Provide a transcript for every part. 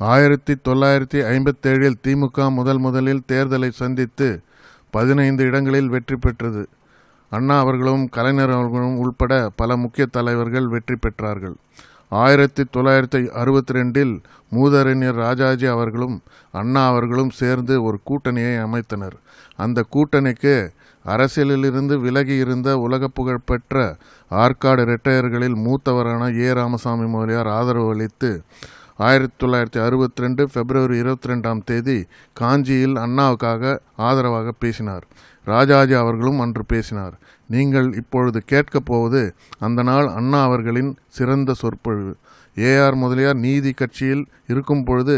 ஆயிரத்தி தொள்ளாயிரத்தி ஐம்பத்தேழில் திமுக முதல் முதலில் தேர்தலை சந்தித்து பதினைந்து இடங்களில் வெற்றி பெற்றது. அண்ணா அவர்களும் கலைஞர் அவர்களும் உள்பட பல முக்கிய தலைவர்கள் வெற்றி பெற்றார்கள். ஆயிரத்தி தொள்ளாயிரத்தி அறுபத்தி ரெண்டில் மூதறிஞர் ராஜாஜி அவர்களும் அண்ணா அவர்களும் சேர்ந்து ஒரு கூட்டணியை அமைத்தனர். அந்த கூட்டணிக்கு அரசியலிலிருந்து விலகி இருந்த உலக புகழ்பெற்ற ஆற்காடு இரட்டையர்களில் மூத்தவரான ஏ. ராமசாமி முதலியார் ஆதரவு அளித்து ஆயிரத்தி தொள்ளாயிரத்தி அறுபத்தி ரெண்டு பிப்ரவரி இருபத்தி ரெண்டாம் தேதி காஞ்சியில் அண்ணாவுக்காக ஆதரவாக பேசினார். ராஜாஜி அவர்களும் அன்று பேசினார். நீங்கள் இப்பொழுது கேட்கப் போவது அந்த நாள் அண்ணா அவர்களின் சிறந்த சொற்பொழிவு. ஏஆர் முதலியார் நீதி கட்சியில் இருக்கும் பொழுது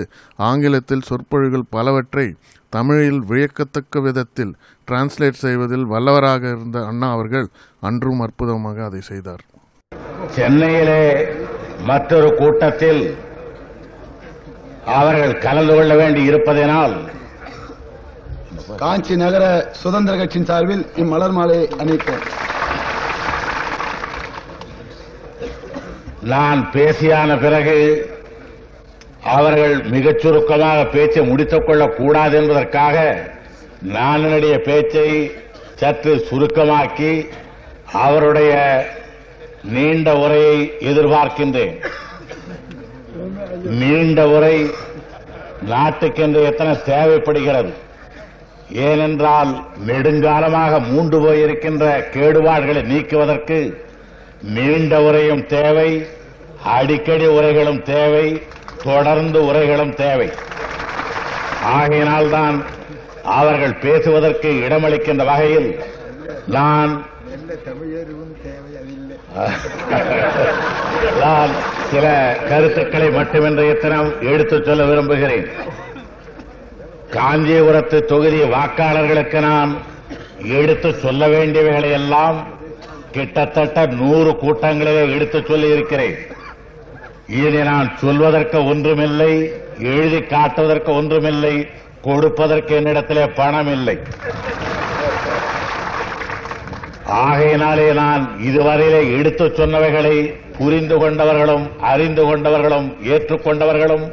ஆங்கிலத்தில் சொற்பொழிவுகள் பலவற்றை தமிழில் வியக்கத்தக்க விதத்தில் டிரான்ஸ்லேட் செய்வதில் வல்லவராக இருந்த அண்ணா அவர்கள் அன்றும் அற்புதமாக அதை செய்தார். சென்னையிலே மற்றொரு கூட்டத்தில் அவர்கள் கலந்து கொள்ள வேண்டி இருப்பதனால். காஞ்சி நகர சுதந்திர கட்சியின் சார்பில் இம்மலர் மாலையை அணிவிப்போம். நான் பேசியான பிறகு அவர்கள் மிகச் சுருக்கமாக பேச்சை முடித்துக் கொள்ளக் கூடாது என்பதற்காக நான் என்னுடைய பேச்சை சற்று சுருக்கமாக்கி அவருடைய நீண்ட உரையை எதிர்பார்க்கின்றேன். நீண்ட உரை நாட்டுக்கென்று எத்தனை தேவைப்படுகிறது? ஏனென்றால் நெடுங்காலமாக மூண்டு போயிருக்கின்ற கேடுபாடுகளை நீக்குவதற்கு நீண்ட உரையும் தேவை அடிக்கடி உரைகளும் தேவை தொடர்ந்து உரைகளும் தேவை. ஆகையினால்தான் அவர்கள் பேசுவதற்கு இடமளிக்கின்ற வகையில் நான் நான் சில கருத்துக்களை மட்டுமின்றி தினம் எடுத்துச் சொல்ல விரும்புகிறேன். காஞ்சிபுரத்து தொகுதி வாக்காளர்களுக்கு நான் எடுத்து சொல்ல வேண்டியவைகளை எல்லாம் கிட்டத்தட்ட நூறு கூட்டங்களிலே எடுத்துச் சொல்லி இருக்கிறேன் நான் சொல்வதற்கு ஒன்றுமில்லை எழுதி காட்டுவதற்கு ஒன்றுமில்லை கொடுப்பதற்கு என்னிடத்திலே பணம் இல்லை ஆகையினாலே நான் இதுவரையிலே எடுத்துச் சொன்னவைகளை புரிந்து கொண்டவர்களும் அறிந்து கொண்டவர்களும் ஏற்றுக்கொண்டவர்களும்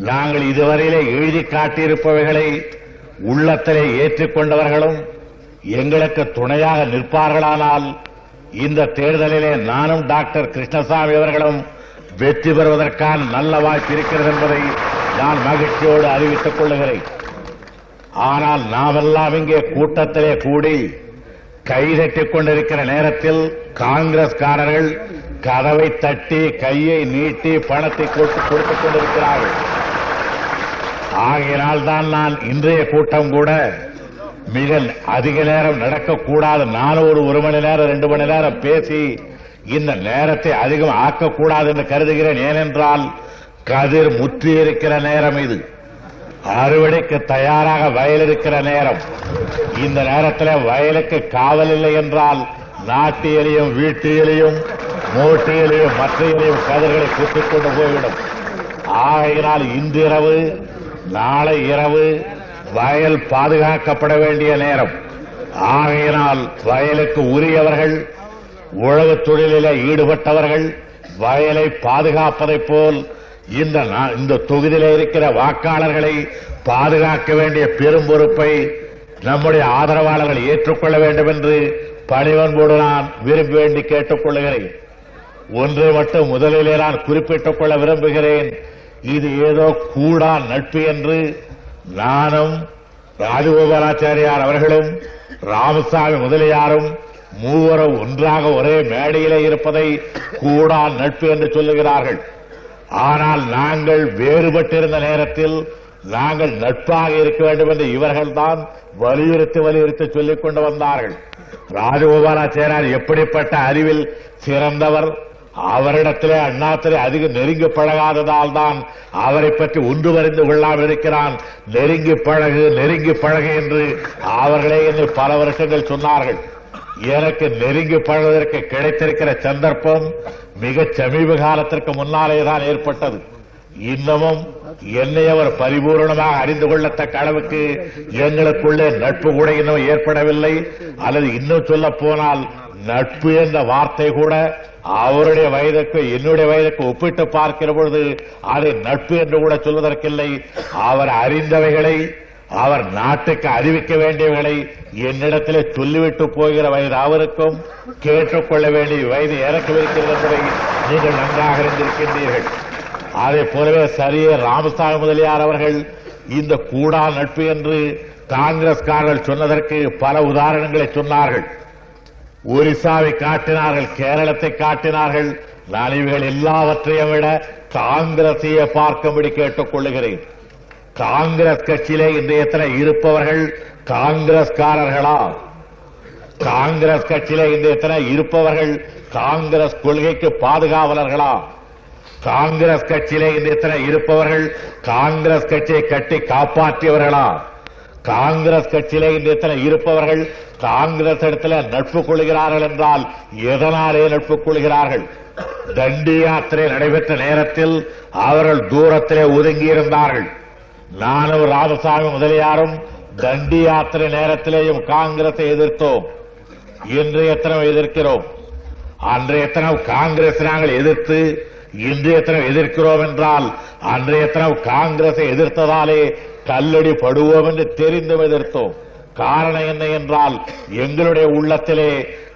நாங்கள் இதுவரையிலே எழுதி காட்டியிருப்பவைகளை உள்ளத்திலே ஏற்றுக்கொண்டவர்களும் எங்களுக்கு துணையாக நிற்பார்களானால் இந்த தேர்தலிலே நானும் டாக்டர் கிருஷ்ணசாமி அவர்களும் வெற்றி பெறுவதற்கான நல்ல வாய்ப்பு இருக்கிறது என்பதை நான் மகிழ்ச்சியோடு அறிவித்துக் கொள்கிறேன் ஆனால் நாமெல்லாம் இங்கே கூட்டத்திலே கூடி கைதட்டிக் கொண்டிருக்கிற நேரத்தில் காங்கிரஸ்காரர்கள் கதவை தட்டி கையை நீட்டி பணத்தை கொடுத்து கொடுத்துக் கொண்டிருக்கிறார்கள். ஆகையினால்தான் நான் இன்றைய கூட்டம் கூட மிக அதிக நேரம் நடக்கக்கூடாது. நானும் ஒரு ஒரு மணி நேரம் ரெண்டு மணி நேரம் பேசி இந்த நேரத்தை அதிகம் ஆக்கக்கூடாது என்று கருதுகிறேன். ஏனென்றால் கதிர் முற்றியிருக்கிற நேரம் இது. அறுவடைக்கு தயாராக வயல் இருக்கிற நேரம். இந்த நேரத்தில் வயலுக்கு காவல் இல்லை என்றால் நாட்டியலையும் வீட்டியலையும் மூட்டியலையும் மற்றையிலையும் கதிர்களை குத்திக் கொண்டு போய்விடும். ஆகையினால் இன்றிரவு நாளை இரவு வயல் பாதுகாக்கப்பட வேண்டிய நேரம். ஆகையினால் வயலுக்கு உரியவர்கள் உழவு தொழிலில் ஈடுபட்டவர்கள் வயலை பாதுகாப்பதைப் போல் இந்த நா- இந்த தொகுதியில இருக்கிற வாக்காளர்களை பாதுகாக்க வேண்டிய பெரும் பொறுப்பை நம்முடைய ஆதரவாளர்கள் ஏற்றுக்கொள்ள வேண்டும் என்று பணிவன்போடு நான் விரும்பி வேண்டி கேட்டுக்கொள்கிறேன். ஒன்றை மட்டும் முதலிலே நான் குறிப்பிட்டுக் கொள்ள விரும்புகிறேன். இது ஏதோ கூடா நட்பு என்று நானும் ராஜகோபாலாச்சாரியார் அவர்களும் ராமசாமி முதலியாரும் மூவரும் ஒன்றாக ஒரே மேடையிலே இருப்பதை கூடா நட்பு என்று சொல்லுகிறார்கள். ஆனால் நாங்கள் வேறுபட்டிருந்த நேரத்தில் நாங்கள் நட்பாக இருக்க வேண்டும் என்று இவர்கள்தான் வலியுறுத்தி வலியுறுத்தி சொல்லிக் கொண்டு வந்தார்கள். ராஜகோபாலாச்சாரியார் எப்படிப்பட்ட அறிவில் சிறந்தவர்? அவரிடத்திலே அண்ணாத்திலே அதிக நெருங்கி பழகாததால் தான் அவரை பற்றி ஒன்று வரைந்து கொள்ளாமல் இருக்கிறான். நெருங்கி பழகு நெருங்கி பழகு என்று அவர்களே என்று பல வருஷங்கள் சொன்னார்கள். எனக்கு நெருங்கி பழகுவதற்கு கிடைத்திருக்கிற சந்தர்ப்பம் மிக சமீப காலத்திற்கு முன்னாலே தான் ஏற்பட்டது. இன்னமும் என்னை அவர் பரிபூர்ணமாக அறிந்து கொள்ளத்தக்க அளவுக்கு எங்களுக்குள்ளே நட்பு கூட இன்னும் ஏற்படவில்லை. அல்லது இன்னும் சொல்ல போனால் நட்பு என்ற வார்த்தை கூட அவருடைய வயதுக்கு என்னுடைய வயதுக்கு ஒப்பிட்டு பார்க்கிற பொழுது அதை நட்பு என்று கூட சொல்வதற்கில்லை. அவர் அறிந்தவைகளை அவர் நாட்டுக்கு அறிவிக்க வேண்டியவைகளை என்னிடத்திலே சொல்லிவிட்டு போகிற வயது அவருக்கும் கேட்டுக்கொள்ள வேண்டிய வயது இறக்கவிருக்கிறது என்பதை நீங்கள் நன்றாக அறிந்திருக்கின்றீர்கள். அதே போலவே சரியே ராமசாமி முதலியார் அவர்கள் இந்த கூடா நட்பு என்று காங்கிரஸ்காரர்கள் சொன்னதற்கு பல உதாரணங்களை சொன்னார்கள். ஒரிசாவை காட்டினார்கள் கேரளத்தை காட்டினார்கள். நான் இவைகள் எல்லாவற்றையும் விட காங்கிரசையே பார்க்கும்படி கேட்டுக் கொள்ளுகிறேன். காங்கிரஸ் கட்சியிலே இன்றைய தினம் இருப்பவர்கள் காங்கிரஸ்காரர்களா? காங்கிரஸ் கட்சியிலே இன்றைய தினம் இருப்பவர்கள் காங்கிரஸ் கொள்கைக்கு பாதுகாவலர்களா? காங்கிரஸ் கட்சியிலே இன்றைய தினம் இருப்பவர்கள் காங்கிரஸ் கட்சியை கட்டி காப்பாற்றியவர்களா? காங்கிரஸ் கட்சியிலே இன்றைய தினம் இருப்பவர்கள் காங்கிரஸ் இடத்துல நட்பு கொள்கிறார்கள் என்றால் எதனாலே நட்பு கொள்கிறார்கள்? தண்டி யாத்திரை நடைபெற்ற நேரத்தில் அவர்கள் தூரத்திலே ஒதுங்கி இருந்தார்கள் நானும் ராமசாமி முதலியாரும் தண்டி யாத்திரை நேரத்திலேயும் காங்கிரஸை எதிர்த்தோம். இன்று எத்தனை எதிர்க்கிறோம்? அன்றைய தினம் காங்கிரஸ் நாங்கள் எதிர்த்து இன்றைய தினம் எதிர்க்கிறோம் என்றால் அன்றைய தினம் காங்கிரஸை எதிர்த்ததாலே கல்லடி படுவோம் என்று தெரிந்தும் எதிர்த்தோம். காரணம் என்ன என்றால் எங்களுடைய உள்ளத்திலே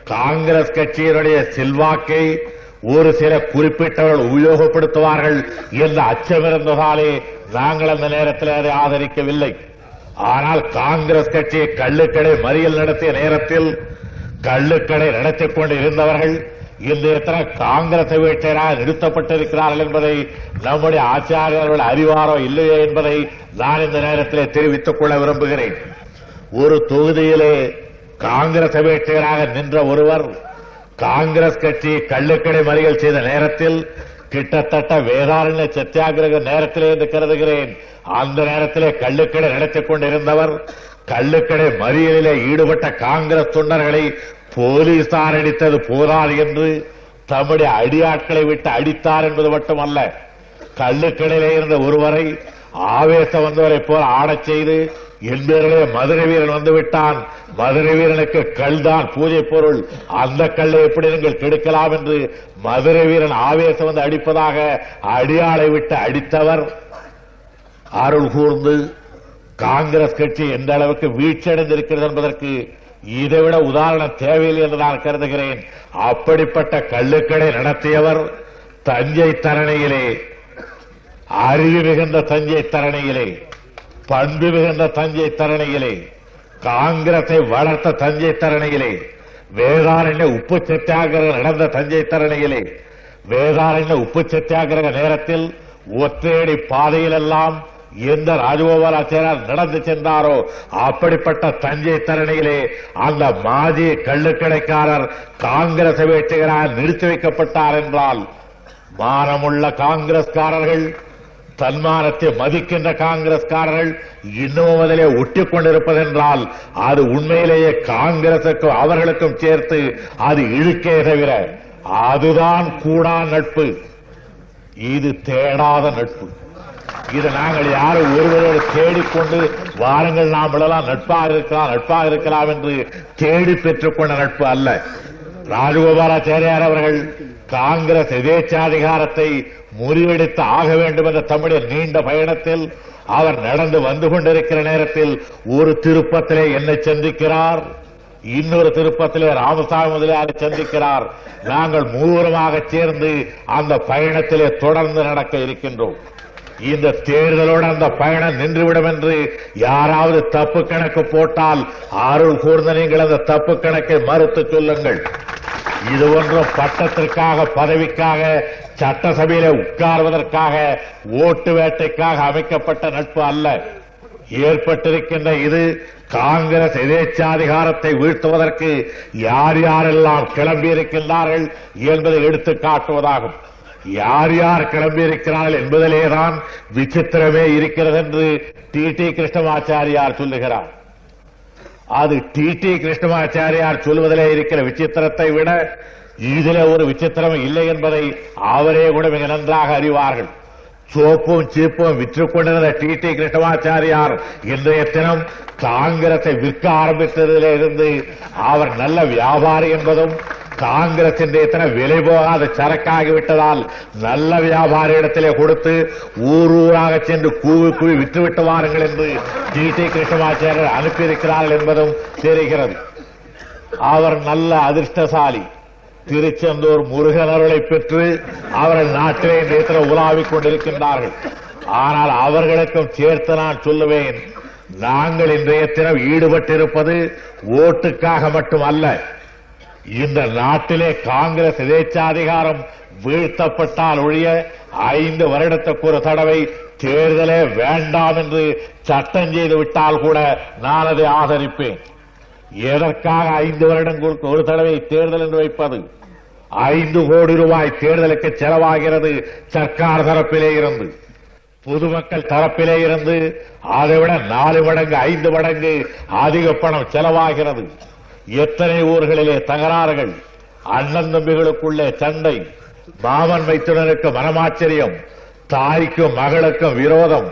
காங்கிரஸ் கட்சியினுடைய செல்வாக்கை ஒரு சில குறிப்பிட்டவர்கள் உபயோகப்படுத்துவார்கள் என்ற அச்சமிருந்ததாலே நாங்கள் அந்த நேரத்தில் அதை ஆதரிக்கவில்லை. ஆனால் காங்கிரஸ் கட்சி கள்ளுக்கடை மறியல் நடத்திய நேரத்தில் கள்ளுக்கடை நடத்திக் கொண்டு இருந்தவர்கள் இந்த தினம் காங்கிரஸ் வீட்டராக நிறுத்தப்பட்டிருக்கிறார்கள் என்பதை நம்முடைய ஆச்சாரியர்கள் அறிவாரோ இல்லையோ என்பதை நான் இந்த நேரத்தில் தெரிவித்துக் கொள்ள விரும்புகிறேன். ஒரு தொகுதியிலே காங்கிரஸ் வேட்டையராக நின்ற ஒருவர் காங்கிரஸ் கட்சி கள்ளுக்கடை மறியல் செய்த நேரத்தில் கிட்டத்தட்ட வேதாரண்ய சத்தியாகிரக நேரத்திலே என்று கருதுகிறேன். அந்த நேரத்திலே கள்ளுக்கடை நடத்திக் கொண்டிருந்தவர் கள்ளுக்கடை மறியலிலே ஈடுபட்ட காங்கிரஸ் தொண்டர்களை போலீசார் அடித்தது போதாது என்று தம்முடைய அடியாட்களை விட்டு அடித்தார் என்பது மட்டுமல்ல. கள்ளுக்கடையிலே இருந்த ஒருவரை ஆவேசம் வந்தவரை போல ஆடச் செய்து என் பேரிலே மதுரை வீரன் வந்து விட்டான். மதுரை வீரனுக்கு கல் தான் பூஜை பொருள். அந்த கல்லை எப்படி நீங்கள் கெடுக்கலாம் என்று மதுரை வீரன் ஆவேசம் வந்து அடிப்பதாக அடியாளை விட்டு அடித்தவர். அருள் கூர்ந்து காங்கிரஸ் கட்சி எந்த அளவுக்கு வீழ்ச்சியடைந்திருக்கிறது என்பதற்கு இதைவிட உதாரணம் தேவையில்லை என்று நான் கருதுகிறேன். அப்படிப்பட்ட கள்ளுக்கடை நடத்தியவர் தஞ்சை தரணியிலே அறிவு மிகுந்த தஞ்சை தரணியிலே பண்பு மிகுந்த தஞ்சை தரணியிலே காங்கிரஸை வளர்த்த தஞ்சை தரணியிலே வேதாரண்ய உப்பு சத்தியாகிரகம் நடந்த தஞ்சை தரணியிலே வேதாரண்ய உப்பு சத்தியாகிரக நேரத்தில் ஒற்றையடி பாதையிலெல்லாம் எந்த ராஜகோபாலாச்சாரியார் நடந்து சென்றாரோ அப்படிப்பட்ட தஞ்சை தரணியிலே அந்த மாஜி கள்ளுக்கடைக்காரர் காங்கிரஸ் வேட்டையராக நிறுத்தி வைக்கப்பட்டார் என்றால் மானமுள்ள காங்கிரஸ்காரர்கள் தன்மானத்தை மதிக்கின்ற காங்கிரஸ்காரர்கள் இன்னமும் அதிலே ஒட்டி கொண்டிருப்பதென்றால் அது உண்மையிலேயே காங்கிரசுக்கும் அவர்களுக்கும் சேர்த்து அது இழுக்கே தவிர அதுதான் கூடா நட்பு. இது தேடாத நட்பு. இது நாங்கள் யாரும் ஒருவரோடு தேடிக்கொண்டு வாருங்கள் நாம் எல்லாம் நட்பாக இருக்கலாம் நட்பாக இருக்கலாம் என்று தேடி பெற்றுக்கொண்ட நட்பு அல்ல. ராஜகோபாலாச்சாரியார் அவர்கள் காங்கிரஸ் எதேச்சாதிகாரத்தை முறியடித்து ஆக வேண்டும் என்ற தம்முடைய நீண்ட பயணத்தில் அவர் நடந்து வந்து கொண்டிருக்கிற நேரத்தில் ஒரு திருப்பத்திலே என்னை சந்திக்கிறார். இன்னொரு திருப்பத்திலே ராமசாமி முதலியாரை சந்திக்கிறார். நாங்கள் மூவருமாக சேர்ந்து அந்த பயணத்திலே தொடர்ந்து நடக்க இருக்கின்றோம். இந்த தேர்தலோடு அந்த பயணம் நின்றுவிடும் என்று யாராவது தப்பு கணக்கு போட்டால் அருள் கூர்ந்த நீங்கள் அந்த தப்பு கணக்கை மறுத்து சொல்லுங்கள். இது ஒன்றும் பட்டத்திற்காக பதவிக்காக சட்டசபையில உட்கார்வதற்காக ஓட்டு வேட்டைக்காக அமைக்கப்பட்ட நட்பு அல்ல. ஏற்பட்டிருக்கின்ற இது காங்கிரஸ் எதேச்சாதிகாரத்தை வீழ்த்துவதற்கு யார் யாரெல்லாம் கிளம்பியிருக்கின்றார்கள் என்பதை எடுத்து காட்டுவதாகும். யார் யார் கிளம்பியிருக்கிறார்கள் என்பதிலேதான் விசித்திரமே இருக்கிறது என்று டி டி கிருஷ்ணமாச்சாரியார் சொல்லுகிறார். அது டி டி கிருஷ்ணமாச்சாரியார் சொல்வதிலே இருக்கிற விசித்திரத்தை விட இதுல ஒரு விசித்திரம் இல்லை என்பதை அவரே கூட மிக நன்றாக அறிவார்கள். சோப்பும் சீப்பும் விற்றுக் கொண்டிருந்த டி டி கிருஷ்ணமாச்சாரியார் இன்றைய தினம் காங்கிரஸை விற்க ஆரம்பித்ததிலிருந்து அவர் நல்ல வியாபாரி என்பதும் காங்கிரஸ் இன்றைய தினம் விலை போகாத சரக்காகிவிட்டதால் நல்ல வியாபார இடத்திலே கொடுத்து ஊர் ஊராக சென்று கூவி கூவி விட்டுவிட்டு வாருங்கள் என்று ஜி டி கிருஷ்ணமாச்சாரியர் அனுப்பியிருக்கிறார்கள் என்பதும் தெரிகிறது அவர் நல்ல அதிர்ஷ்டசாலி திருச்செந்தூர் முருகனர்களை பெற்று அவர்கள் நாட்டிலே இன்றைய தினம் உலாவிக் கொண்டிருக்கின்றார்கள் ஆனால் அவர்களுக்கும் சேர்த்து நான் சொல்லுவேன் நாங்கள் இன்றைய தினம் ஈடுபட்டிருப்பது ஓட்டுக்காக மட்டுமல்ல இந்த நாட்டிலே காங்கிரஸ் எதேச்சாதிகாரம் வீழ்த்தப்பட்டால் ஒழிய ஐந்து வருடத்துக்கு ஒரு தடவை தேர்தலே வேண்டாம் என்று சட்டம் செய்து விட்டால் கூட நான் அதை ஆதரிப்பேன். எதற்காக ஐந்து வருடங்களுக்கு ஒரு தடவை தேர்தல் என்று வைப்பது? ஐந்து கோடி ரூபாய் தேர்தலுக்கு செலவாகிறது சர்க்கார் தரப்பிலே இருந்து. பொதுமக்கள் தரப்பிலே இருந்து அதை விட நாலு மடங்கு ஐந்து மடங்கு அதிக பணம் செலவாகிறது. எத்தனை ஊர்களிலே தகராறுகள் அண்ணன் தம்பிகளுக்குள்ளே சண்டை மாமன் மைத்துனருக்கு மனமாச்சரியம் தாய்க்கும் மகளுக்கும் விரோதம்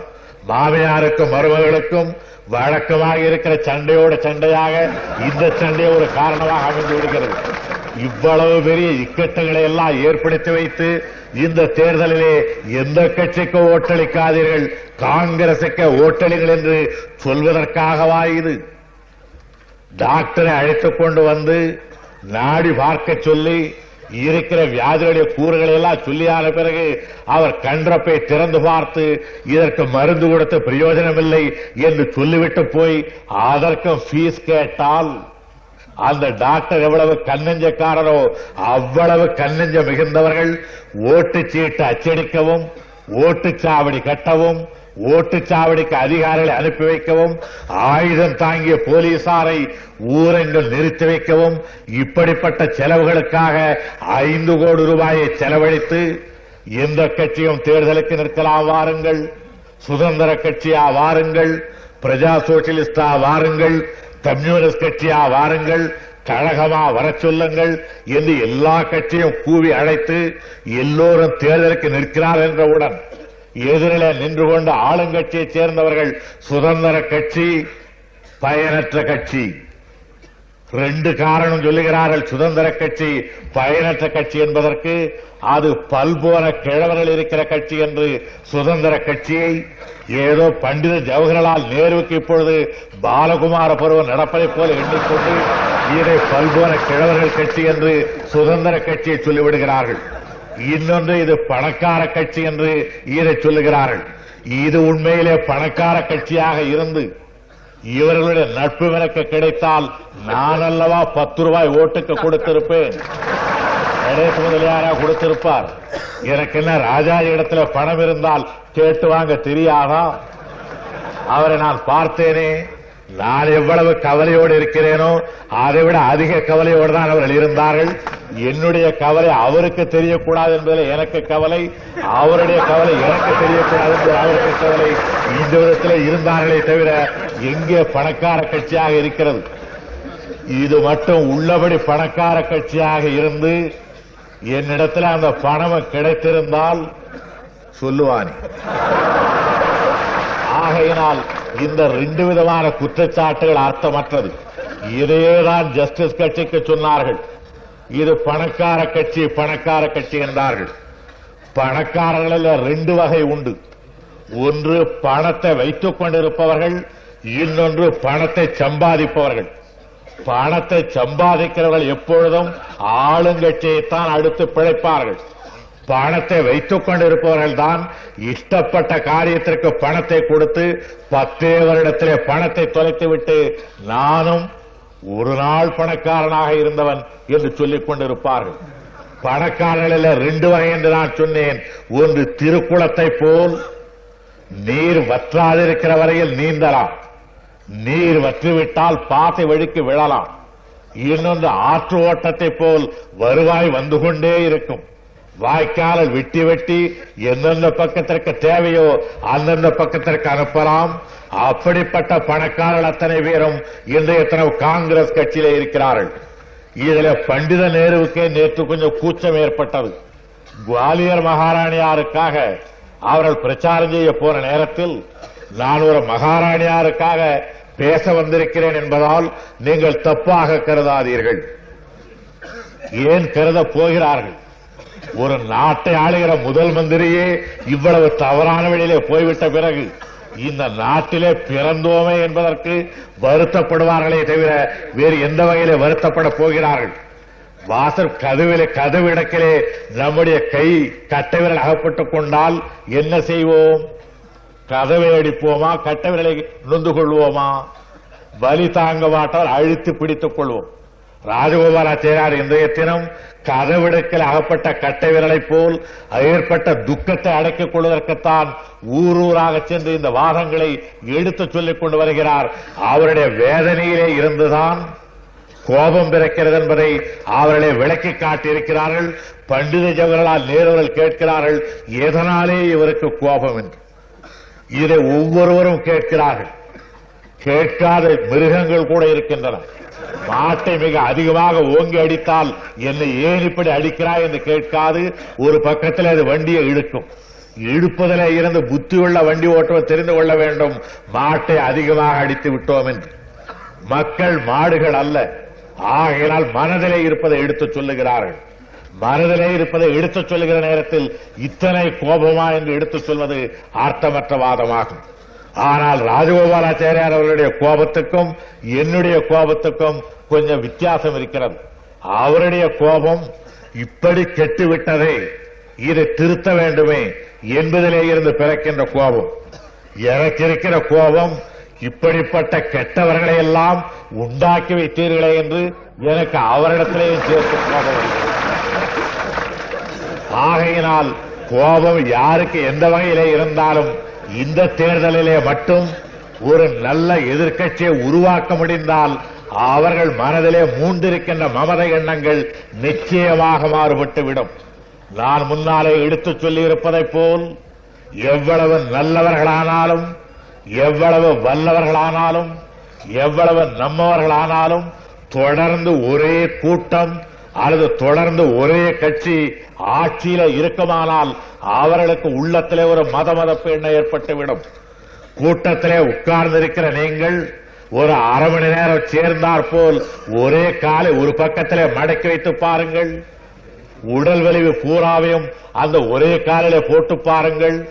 மாமியாருக்கும் மருமகளுக்கும் வழக்கமாக இருக்கிற சண்டையோட சண்டையாக இந்த சண்டை ஒரு காரணமாக அமைந்து விடுகிறது. இவ்வளவு பெரிய இக்கட்டுகளை எல்லாம் ஏற்படுத்தி வைத்து இந்த தேர்தலிலே எந்த கட்சிக்கு ஓட்டளிக்காதீர்கள் காங்கிரசுக்கு ஓட்டளிகள் என்று சொல்வதற்காகவா இது? டாக்டரை அழைத்து கொண்டு வந்து நாடி பார்க்க சொல்லி இருக்கிற வியாதிகளுடைய கூறுகளை எல்லாம் சொல்லியான பிறகு அவர் கன்றப்பை திறந்து பார்த்து இதற்கு மருந்து கொடுத்த பிரயோஜனமில்லை என்று சொல்லிவிட்டு போய் அதற்கும் ஃபீஸ் கேட்டால் அந்த டாக்டர் எவ்வளவு கண்ணஞ்சக்காரரோ அவ்வளவு கண்ணஞ்ச மிகுந்தவர்கள் ஓட்டுச்சீட்டு அச்சடிக்கவும் ஓட்டுச்சாவடி கட்டவும் ஓட்டுச்சாவடிக்கு அதிகாரிகளை அனுப்பி வைக்கவும் ஆயுதம் தாங்கிய போலீசாரை ஊரெங்கும் நிறுத்தி வைக்கவும் இப்படிப்பட்ட செலவுகளுக்காக ஐந்து கோடி ரூபாயை செலவழித்து எந்த கட்சியும் தேர்தலுக்கு நிற்கலாம் வாருங்கள் சுதந்திர கட்சியா வாருங்கள் பிரஜா சோசியலிஸ்டா வாருங்கள் கம்யூனிஸ்ட் கட்சியா வாருங்கள் கழகமா வர சொல்லுங்கள் என்று எல்லா கட்சியும் கூவி அழைத்து எல்லோரும் தேர்தலுக்கு நிற்கிறார் என்றவுடன் எதிரில நின்று கொண்ட ஆளுங்கட்சியைச் சேர்ந்தவர்கள் சுதந்திர கட்சி பயனற்ற கட்சி. ரெண்டு காரணம் சொல்லுகிறார்கள். சுதந்திர கட்சி பயனற்ற கட்சி என்பதற்கு அது பல்போன கிழவர்கள் இருக்கிற கட்சி என்று சுதந்திர கட்சியை ஏதோ பண்டித ஜவஹர்லால் நேருவுக்கு இப்பொழுது பாலகுமார பருவம் நடப்பதைப் போல எண்ணிக்கொண்டு இதை பல்போன கிழவர்கள் கட்சி என்று சுதந்திர கட்சியை சொல்லிவிடுகிறார்கள். இன்னொன்று இது பணக்கார கட்சி என்று இதை சொல்லுகிறார்கள். இது உண்மையிலே பணக்கார கட்சியாக இருந்து இவர்களுடைய நட்பு எனக்கு கிடைத்தால் நான் அல்லவா பத்து ரூபாய் ஓட்டுக்கு கொடுத்திருப்பேன். கணேச முதலியாரா கொடுத்திருப்பார். எனக்கு என்ன ராஜா இடத்துல பணம் இருந்தால் கேட்டு வாங்க தெரியாதா? அவரை நான் பார்த்தேனே. நான் எவ்வளவு கவலையோடு இருக்கிறேனோ அதை விட அதிக கவலையோடு தான் அவர்கள் இருந்தார்கள். என்னுடைய கவலை அவருக்கு தெரியக்கூடாது என்பதில் எனக்கு கவலை அவருடைய கவலை எனக்கு தெரியக்கூடாது என்பதில் அவருக்கு கவலை. இந்த விதத்தில் இருந்தார்களே தவிர எங்கே பணக்கார கட்சியாக இருக்கிறது? இது மட்டும் உள்ளபடி பணக்கார கட்சியாக இருந்து என்னிடத்தில் அந்த பணம் கிடைத்திருந்தால் சொல்லுவானே. ஆகையினால் இந்த ரெண்டு விதமான குற்றச்சாட்டுகள் அர்த்தமற்றது. இதையேதான் ஜஸ்டிஸ் கட்சிக்கு சொன்னார்கள். இது பணக்கார கட்சி பணக்கார கட்சி என்றார்கள். பணக்காரர்களில் ரெண்டு வகை உண்டு. ஒன்று பணத்தை வைத்துக் கொண்டிருப்பவர்கள் இன்னொன்று பணத்தை சம்பாதிப்பவர்கள். பணத்தை சம்பாதிக்கிறவர்கள் எப்பொழுதும் ஆளுங்கட்சியைத்தான் அடுத்து பிழைப்பார்கள். பணத்தை வைத்துக் கொண்டிருப்பவர்கள் தான் இஷ்டப்பட்ட காரியத்திற்கு பணத்தை கொடுத்து பத்தே வருடத்திலே பணத்தை தொலைத்துவிட்டு நானும் ஒரு நாள் பணக்காரனாக இருந்தவன் என்று சொல்லிக் கொண்டிருப்பார்கள். பணக்காரர்களில் ரெண்டு வகை என்று நான் சொன்னேன். ஒன்று திருக்குளத்தை போல் நீர் வற்றாதிருக்கிற வரையில் நீந்தலாம். நீர் வற்றிவிட்டால் பாசை வழிக்கு விழலாம். இன்னொன்று ஆற்று ஓட்டத்தை போல் வருவாய் வந்து கொண்டே இருக்கும். வாய்க்காலில் வெட்டி வெட்டி எந்தெந்த பக்கத்திற்கு தேவையோ அந்தந்த பக்கத்திற்கு அனுப்பலாம். அப்படிப்பட்ட பணக்காரர்கள் அத்தனை பேரும் இன்றைய தினம் காங்கிரஸ் கட்சியிலே இருக்கிறார்கள். இதுல பண்டித நேருவுக்கே நேற்று கொஞ்சம் கூச்சம் ஏற்பட்டது. குவாலியர் மகாராணியாருக்காக அவர்கள் பிரச்சாரம் செய்ய போன நேரத்தில் நான் ஒரு மகாராணியாருக்காக பேச வந்திருக்கிறேன் என்பதால் நீங்கள் தப்பாக கருதாதீர்கள். ஏன் கருத போகிறார்கள்? ஒரு நாட்டை ஆளுகிற முதல் மந்திரியே இவ்வளவு தவறான வழியிலே போய்விட்ட பிறகு இந்த நாட்டிலே பிறந்தோமே என்பதற்கு வருத்தப்படுவார்களே தவிர வேறு எந்த வகையிலே வருத்தப்பட போகிறார்கள்? வாசல் கதவிலே கதவிடக்கிலே நம்முடைய கை கட்டை விரல் அகப்பட்டுக் கொண்டால் என்ன செய்வோம்? கதவை அடிப்போமா கட்டை விரலை நொந்து கொள்வோமா? வலி தாங்க மாட்டால் அழுத்தி பிடித்துக் கொள்வோம். ராஜகோபாலாச்சாரியார் இன்றைய தினம் கதவிடுக்கில் அகப்பட்ட கட்டை விரலைப் போல் ஏற்பட்ட துக்கத்தை அடக்கிக் கொள்வதற்குத்தான் ஊர் ஊராக சென்று இந்த வாதங்களை எடுத்துச் சொல்லிக் கொண்டு வருகிறார். அவருடைய வேதனையிலே இருந்துதான் கோபம் பிறக்கிறது என்பதை அவர்களே விளக்கி காட்டியிருக்கிறார்கள். பண்டித ஜவஹர்லால் நேருவர்கள் கேட்கிறார்கள் எதனாலே இவருக்கு கோபம்? என்று. இதை ஒவ்வொருவரும் கேட்கிறார்கள். கேட்காத மிருகங்கள் கூட இருக்கின்றன. மாட்டை மிக அதிகமாக ஓங்கி அடித்தால் என்னை ஏன் இப்படி அடிக்கிறாய் என்று கேட்காது. ஒரு பக்கத்தில் அது வண்டியை இழுக்கும். இழுப்பதில் இருந்து புத்தி உள்ள வண்டி ஓட்டுவர் தெரிந்து கொள்ள வேண்டும். மாட்டை அதிகமாக அடித்து விட்டோம் என்று. மக்கள் மாடுகள் அல்ல. ஆகையினால் மனதிலே இருப்பதை எடுத்துச் சொல்லுகிறார்கள். மனதிலே இருப்பதை எடுத்துச் சொல்கிற நேரத்தில் இத்தனை கோபமா என்று எடுத்துச் சொல்வது ஆர்த்தமற்ற வாதமாகும். ஆனால் ராஜகோபாலாச்சாரியார் அவருடைய கோபத்துக்கும் என்னுடைய கோபத்துக்கும் கொஞ்சம் வித்தியாசம் இருக்கிறது. அவருடைய கோபம் இப்படி கெட்டுவிட்டதே இதை திருத்த வேண்டுமே என்பதிலே இருந்து பிறக்கின்ற கோபம். எனக்கு இருக்கிற கோபம் இப்படிப்பட்ட கெட்டவர்களை எல்லாம் உண்டாக்கி வைத்தீர்களே என்று எனக்கு அவரிடத்திலேயும் சேர்த்து கோபம் வருகிறது. ஆகையினால் கோபம் யாருக்கு எந்த வகையிலே இருந்தாலும் இந்த தேர்தலிலே மட்டும் ஒரு நல்ல எதிர்க்கட்சியை உருவாக்க முடிந்தால் அவர்கள் மனதிலே மூண்டிருக்கின்ற மமத எண்ணங்கள் நிச்சயமாக மாறுபட்டுவிடும். நான் முன்னாலே எடுத்துச் சொல்லியிருப்பதைப் போல் எவ்வளவு நல்லவர்களானாலும் எவ்வளவு வல்லவர்களானாலும் எவ்வளவு நம்மவர்களானாலும் தொடர்ந்து ஒரே கூட்டம் அல்லது தொடர்ந்து ஒரே கட்சி ஆட்சியில இருக்குமானால் அவர்களுக்கு உள்ளத்திலே ஒரு மத மதப்பு எண்ணம் ஏற்பட்டுவிடும். கூட்டத்திலே உட்கார்ந்திருக்கிற நீங்கள் ஒரு அரை மணி நேரம் சேர்ந்தார் போல் ஒரே காலை ஒரு பக்கத்திலே மடக்கி வைத்து பாருங்கள். உடல் வலிவு பூராவையும் அந்த ஒரே காலிலே போட்டு பாருங்கள்.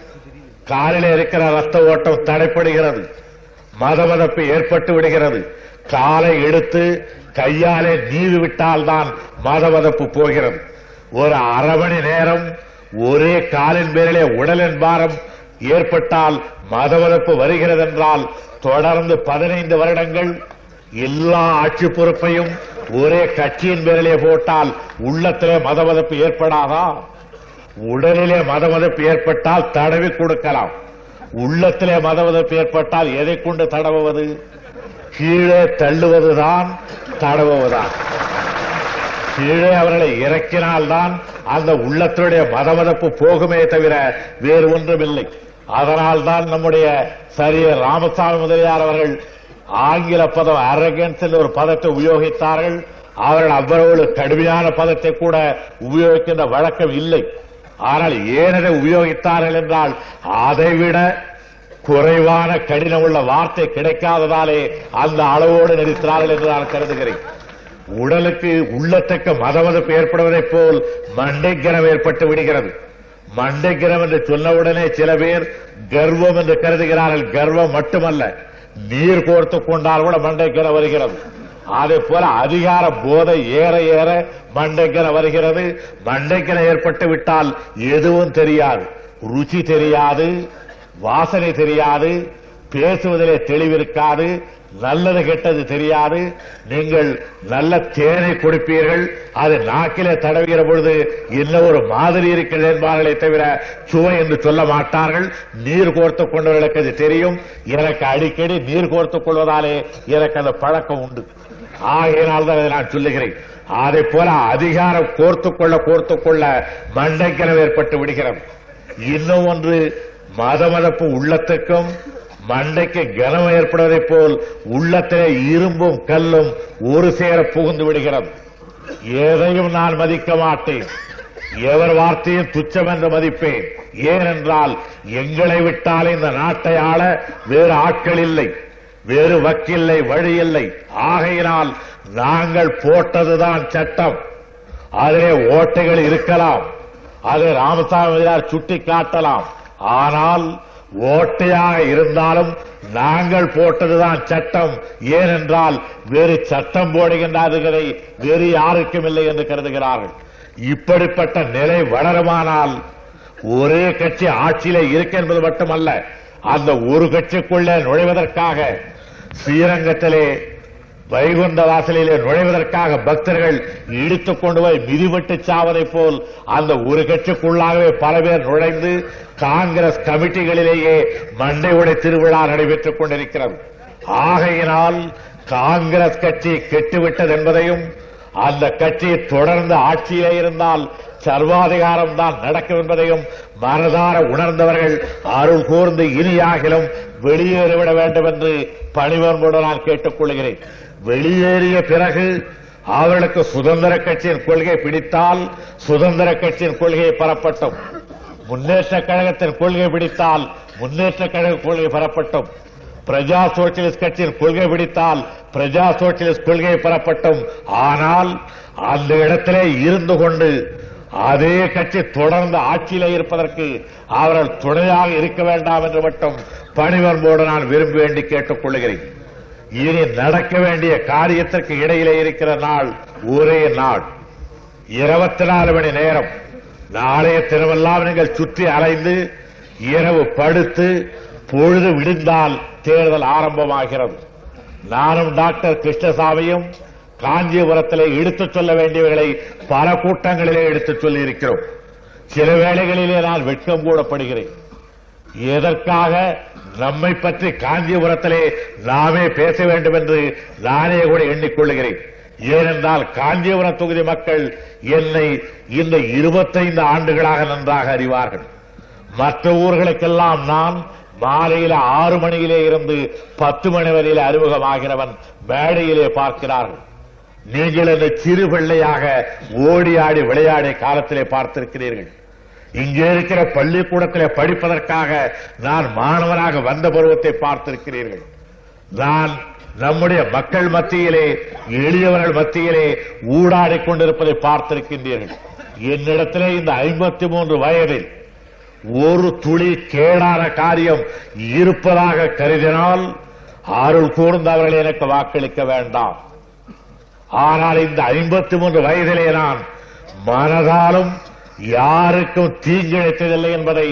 காலிலே இருக்கிற ரத்த ஓட்டம் தடைப்படுகிறது. மதமதப்பு ஏற்பட்டு விடுகிறது. காலை எடுத்து கையாலே நீவி விட்டால்தான் மதவதப்பு போகிறது. ஒரு அரை மணி நேரம் ஒரே காலின் பேரிலே உடலின் பாரம் ஏற்பட்டால் மதவதப்பு வருகிறது என்றால் தொடர்ந்து பதினைந்து வருடங்கள் எல்லா ஆட்சி பொறுப்பையும் ஒரே கட்சியின் பேரிலே போட்டால் உள்ளத்திலே மதவதப்பு ஏற்படாதா? உடலிலே மதவதப்பு ஏற்பட்டால் தடவி கொடுக்கலாம். உள்ளத்திலே மதவதப்பு ஏற்பட்டால் எதை கொண்டு தடவுவது? கீழே தள்ளுவதுதான் தடவுவதுதான். கீழே அவர்களை இறக்கினால்தான் அந்த உள்ளத்தினுடைய மதமதப்பு போகுமே தவிர வேறு ஒன்றும் இல்லை அதனால்தான் நம்முடைய சரிய ராமசாமி முதலியார் அவர்கள் ஆங்கில பதம் அரகன்ஸ் என்ற ஒரு பதத்தை உபயோகித்தார்கள். அவர்கள் அவ்வளவு கடுமையான பதத்தை கூட உபயோகிக்கின்ற வழக்கம் இல்லை. ஆனால் ஏனதை உபயோகித்தார்கள் என்றால் அதைவிட குறைவான கடினம் உள்ள வார்த்தை கிடைக்காததாலே அந்த அளவோடு நிறுத்தினார்கள் என்று நான் கருதுகிறேன். உடலுக்கு உள்ளத்தக்க மதமதப்பு ஏற்படுவதைப் போல் மண்டைக்கரம் ஏற்பட்டு விடுகிறது. மண்டைக்கரம் என்று சொன்னவுடனே சில பேர் கர்வம் என்று கருதுகிறார்கள். கர்வம் மட்டுமல்ல நீர் கோர்த்து கொண்டால் கூட மண்டைக்கரம் வருகிறது. அதே போல அதிகார போதை ஏற ஏற மண்டைக்கரம் வருகிறது. மண்டைக்கரம் ஏற்பட்டு விட்டால் எதுவும் தெரியாது. ருச்சி தெரியாது வாசனை தெரியாது பேசுவதிலே தெளிவிருக்காது நல்லது கெட்டது தெரியாது. நீங்கள் நல்ல தேனை கொடுப்பீர்கள் அது நாக்கிலே தடவுகிற பொழுது என்ன ஒரு மாதிரி இருக்கிறது என்பார்களே தவிர சுவை என்று சொல்ல மாட்டார்கள். நீர் கோர்த்து கொண்டவர்களுக்கு அது தெரியும். எனக்கு அடிக்கடி நீர் கோர்த்துக் கொள்வதாலே எனக்கு அந்த பழக்கம் உண்டு. ஆகையினால் தான் இதை நான் சொல்லுகிறேன். அதை போல அதிகாரம் கோர்த்துக்கொள்ள கொள்ள கோர்த்துக் கொள்ள ஏற்பட்டு விடுகிறது. இன்னும் ஒன்று மதமதப்பு உள்ளத்துக்கும் மண்டைக்கு கனம் ஏற்படுவதைப் போல் உள்ளத்திலே இரும்பும் கல்லும் ஒரு சேர புகுந்து விடுகிறது. எதையும் நான் மதிக்க மாட்டேன். எவர் வார்த்தையும் துச்சம் என்று மதிப்பேன். ஏனென்றால் எங்களை விட்டால் இந்த நாட்டை ஆள வேறு ஆட்கள் இல்லை. வேறு வக்கில்லை வழி இல்லை. ஆகையினால் நாங்கள் போட்டதுதான் சட்டம். அதிலே ஓட்டைகள் இருக்கலாம். அதை ராமசாமி சுட்டி காட்டலாம் ஆனால் ஓட்டையாக இருந்தாலும் நாங்கள் போட்டதுதான் சட்டம். ஏனென்றால் வேறு சட்டம் போடுகின்ற வேறு யாருக்கும் இல்லை என்று கருதுகிறார்கள். இப்படிப்பட்ட நிலை வளருமானால் ஒரே கட்சி ஆட்சியில இருக்க என்பது மட்டுமல்ல அந்த ஒரு கட்சிக்குள்ளே நுழைவதற்காக ஸ்ரீரங்கத்திலே வைகுண்ட வாசலிலே நுழைவதற்காக பக்தர்கள் இழுத்துக் கொண்டு போய் மிதிவெட்டு சாவதைப் போல் அந்த ஒரு கட்சிக்குள்ளாகவே பல பேர் நுழைந்து காங்கிரஸ் கமிட்டிகளிலேயே மண்டை உடை திருவிழா நடைபெற்றுக் கொண்டிருக்கிறது. ஆகையினால் காங்கிரஸ் கட்சி கெட்டுவிட்டது என்பதையும் அந்த கட்சி தொடர்ந்து ஆட்சியிலே இருந்தால் சர்வாதிகாரம் தான் நடக்கும் என்பதையும் மனதார உணர்ந்தவர்கள் அருள் கூர்ந்து இனியாகிலும் வெளியேறிவிட வேண்டும் என்று பணிவன்போடு நான் கேட்டுக் கொள்கிறேன் வெளியேறிய பிறகு அவர்களுக்கு சுதந்திர கட்சியின் கொள்கை பிடித்தால் சுதந்திர கட்சியின் கொள்கையை பெறப்பட்டோம் முன்னேற்ற கழகத்தின் கொள்கை பிடித்தால் முன்னேற்ற கழக கொள்கை பெறப்பட்டோம் பிரஜா சோசியலிஸ்ட் கட்சியின் கொள்கை பிடித்தால் பிரஜா சோசியலிஸ்ட் கொள்கை பெறப்பட்டோம் ஆனால் அந்த இடத்திலே இருந்து கொண்டு அதே கட்சி தொடர்ந்து ஆட்சியிலே இருப்பதற்கு அவர்கள் துணையாக இருக்க வேண்டாம் என்று மட்டும் பணிவன்போடு நான் விரும்பி வேண்டி கேட்டுக் கொள்கிறேன் இனி நடக்க வேண்டிய காரியத்திற்கு இடையிலே இருக்கிற நாள் ஒரே நாள். இருபத்தி நாலு மணி நேரம். நாளைய தினமெல்லாம் நீங்கள் சுற்றி அலைந்து இரவு படுத்து பொழுது விடிந்தால் தேர்தல் ஆரம்பமாகிறது. நானும் டாக்டர் கிருஷ்ணசாமியும் காஞ்சிபுரத்திலே எடுத்துச் சொல்ல வேண்டியவர்களை பல கூட்டங்களிலே எடுத்துச் சொல்லி இருக்கிறோம் சில வேளைகளிலே நான் வெட்கம் கூடப்படுகிறேன். எதற்காக நம்மை பற்றி காஞ்சிபுரத்திலே நாமே பேச வேண்டும் என்று நானே கூட எண்ணிக்கொள்ளுகிறேன். ஏனென்றால் காஞ்சிபுரம் தொகுதி மக்கள் என்னை இந்த இருபத்தைந்து ஆண்டுகளாக நன்றாக அறிவார்கள். மற்ற ஊர்களுக்கெல்லாம் நான் மாலையில ஆறு மணியிலே இருந்து பத்து மணி வரையிலே அறிமுகமாகிறவன் மேடையிலே பார்க்கிறார்கள். நீங்கள் இந்த சிறு பிள்ளையாக ஓடி ஆடி விளையாடிய காலத்திலே பார்த்திருக்கிறீர்கள். இங்கே இருக்கிற பள்ளிக்கூடத்தில் படிப்பதற்காக நான் மாணவனாக வந்த பருவத்தை பார்த்திருக்கிறீர்கள். நான் நம்முடைய மக்கள் மத்தியிலே எளியவர்கள் மத்தியிலே ஊடாடி கொண்டிருப்பதை பார்த்திருக்கின்றீர்கள். என்னிடத்திலே இந்த ஐம்பத்தி மூன்று வயதில் ஒரு துளி கேடான காரியம் இருப்பதாக கருதினால் அருள் கூர்ந்து அவர்கள் எனக்கு வாக்களிக்க வேண்டாம். ஆனால் இந்த ஐம்பத்தி மூன்று வயதிலே நான் மனதாலும் யாருக்கும் தீங்கிழைத்ததில்லை என்பதை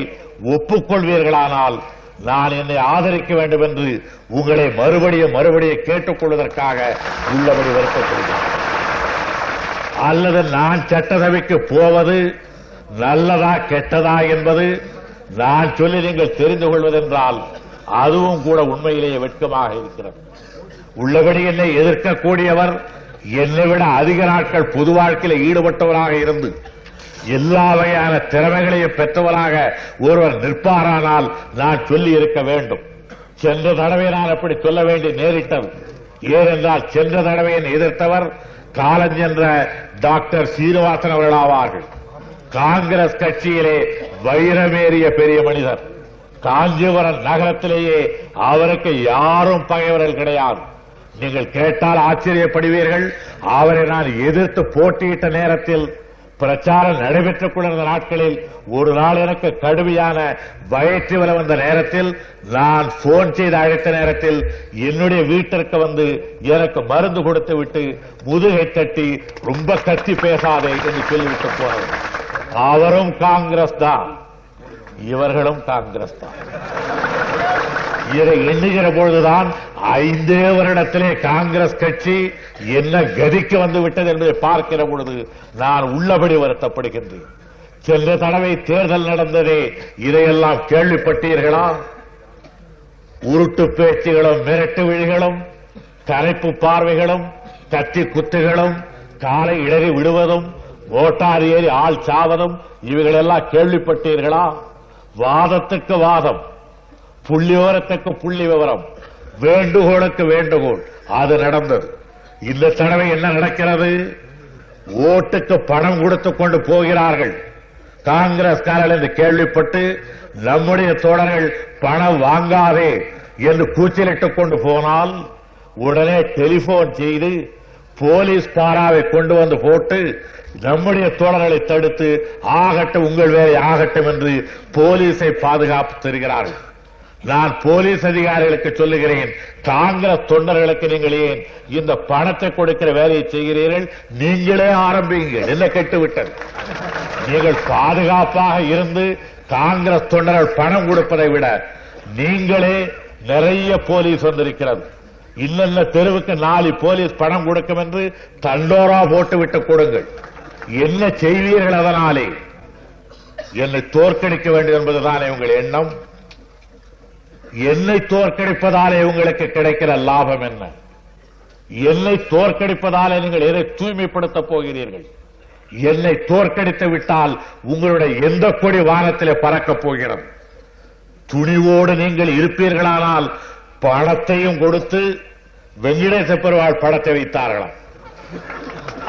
ஒப்புக்கொள்வீர்களானால் நான் என்னை ஆதரிக்க வேண்டும் என்று உங்களை மறுபடியும் மறுபடியும் கேட்டுக்கொள்வதற்காக உள்ளபடி வருத்தப்படுகிறேன். அல்லது நான் சட்டசபைக்கு போவது நல்லதா கெட்டதா என்பது நான் சொல்லி நீங்கள் தெரிந்து கொள்வதென்றால் அதுவும் கூட உண்மையிலேயே வெட்கமாக இருக்கிறது. உள்ளபடி என்னை எதிர்க்கக்கூடியவர் என்னை விட அதிக நாட்கள் பொது வாழ்க்கையில் ஈடுபட்டவராக இருந்து எல்லா வகையான திறமைகளையும் பெற்றவராக ஒருவர் நிற்பாரானால் நான் சொல்லி இருக்க வேண்டும். சென்ற தடவை நான் அப்படி சொல்ல வேண்டி நேரிட்டது. ஏனென்றால் சென்ற தடவையின் எதிர்த்தவர் காலஞ்சென்ற டாக்டர் சீனிவாசன் அவர்கள் ஆவார்கள். காங்கிரஸ் கட்சியிலே வைரமேறிய பெரிய மனிதர். காஞ்சிபுரம் நகரத்திலேயே அவருக்கு யாரும் பகைவர்கள் கிடையாது. நீங்கள் கேட்டால் ஆச்சரியப்படுவீர்கள். அவரை நான் எதிர்த்து போட்டியிட்ட நேரத்தில் பிரச்சாரம் நடைபெற்றுக் கொண்டிருந்த நாட்களில் ஒரு நாள் எனக்கு கடுமையான வயிற்று வர வந்த நேரத்தில் நான் போன் செய்து அழைத்த நேரத்தில் என்னுடைய வீட்டிற்கு வந்து எனக்கு மருந்து கொடுத்து விட்டு முதுகை தட்டி ரொம்ப கத்தி பேசாதே என்று சொல்லிவிட்டு போனார் அவரும் காங்கிரஸ் தான். இவர்களும் காங்கிரஸ் தான். இதை எண்ணுகிற பொழுதுதான் ஐந்தே வருடத்திலே காங்கிரஸ் கட்சி என்ன கதிக்கு வந்து விட்டது என்பதை பார்க்கிற பொழுது நான் உள்ளபடி வருத்தப்படுகின்றேன். சென்ற தடவை தேர்தல் நடந்ததே இதையெல்லாம் கேள்விப்பட்டீர்களா? உருட்டு பேச்சுகளும் மிரட்டு விழிகளும் கரைப்பு பார்வைகளும் கத்தி குத்துகளும் காலை இடறி விடுவதும் ஓட்டார் ஏறி ஆள் சாவதும் இவைகளெல்லாம் கேள்விப்பட்டீர்களா? வாதத்துக்கு வாதம். புள்ளிவரத்துக்கு புள்ளி விவரம். வேண்டுகோளுக்கு வேண்டுகோள். அது நடந்தது. இந்த தடவை என்ன நடக்கிறது? ஓட்டுக்கு பணம் கொடுத்து கொண்டு போகிறார்கள். காங்கிரஸ்காரர்கள் என்று கேள்விப்பட்டு நம்முடைய தோழர்கள் பணம் வாங்காதே என்று கூச்சலிட்டுக் கொண்டு போனால் உடனே டெலிபோன் செய்து போலீஸ் பாராவை கொண்டு வந்து போட்டு நம்முடைய தோழர்களை தடுத்து ஆகட்டும் உங்கள் வேலை ஆகட்டும் என்று போலீஸை பாதுகாப்பு தருகிறார்கள். நான் போலீஸ் அதிகாரிகளுக்கு சொல்லுகிறேன். காங்கிரஸ் தொண்டர்களுக்கு நீங்கள் ஏன் இந்த பணத்தை கொடுக்கிற வேலையை செய்கிறீர்கள்? நீங்களே ஆரம்பிங்க. என்ன கெட்டுவிட்டது? நீங்கள் பாதுகாப்பாக இருந்து காங்கிரஸ் தொண்டர்கள் பணம் கொடுப்பதை விட நீங்களே நிறைய போலீஸ் வந்திருக்கிறது. இன்னென்ன தெருவுக்கு நாலு போலீஸ் பணம் கொடுக்கும் என்று தண்டோரா போட்டு விட்டு கொடுங்கள். என்ன செய்வீர்கள் அதனாலே? என்னை தோற்கடிக்க வேண்டும் என்பதுதானே உங்கள் எண்ணம்? என்னை தோற்கடிப்பதாலே உங்களுக்கு கிடைக்கிற லாபம் என்ன? என்னை தோற்கடிப்பதாலே நீங்கள் எதை தூய்மைப்படுத்தப் போகிறீர்கள்? என்னை தோற்கடித்து விட்டால் உங்களுடைய எந்த கொடி வானத்திலே பறக்கப் போகிறது? துணிவோடு நீங்கள் இருப்பீர்களானால் பணத்தையும் கொடுத்து வெங்கடேச பெருவாள் படத்தை வைத்தார்களாம்.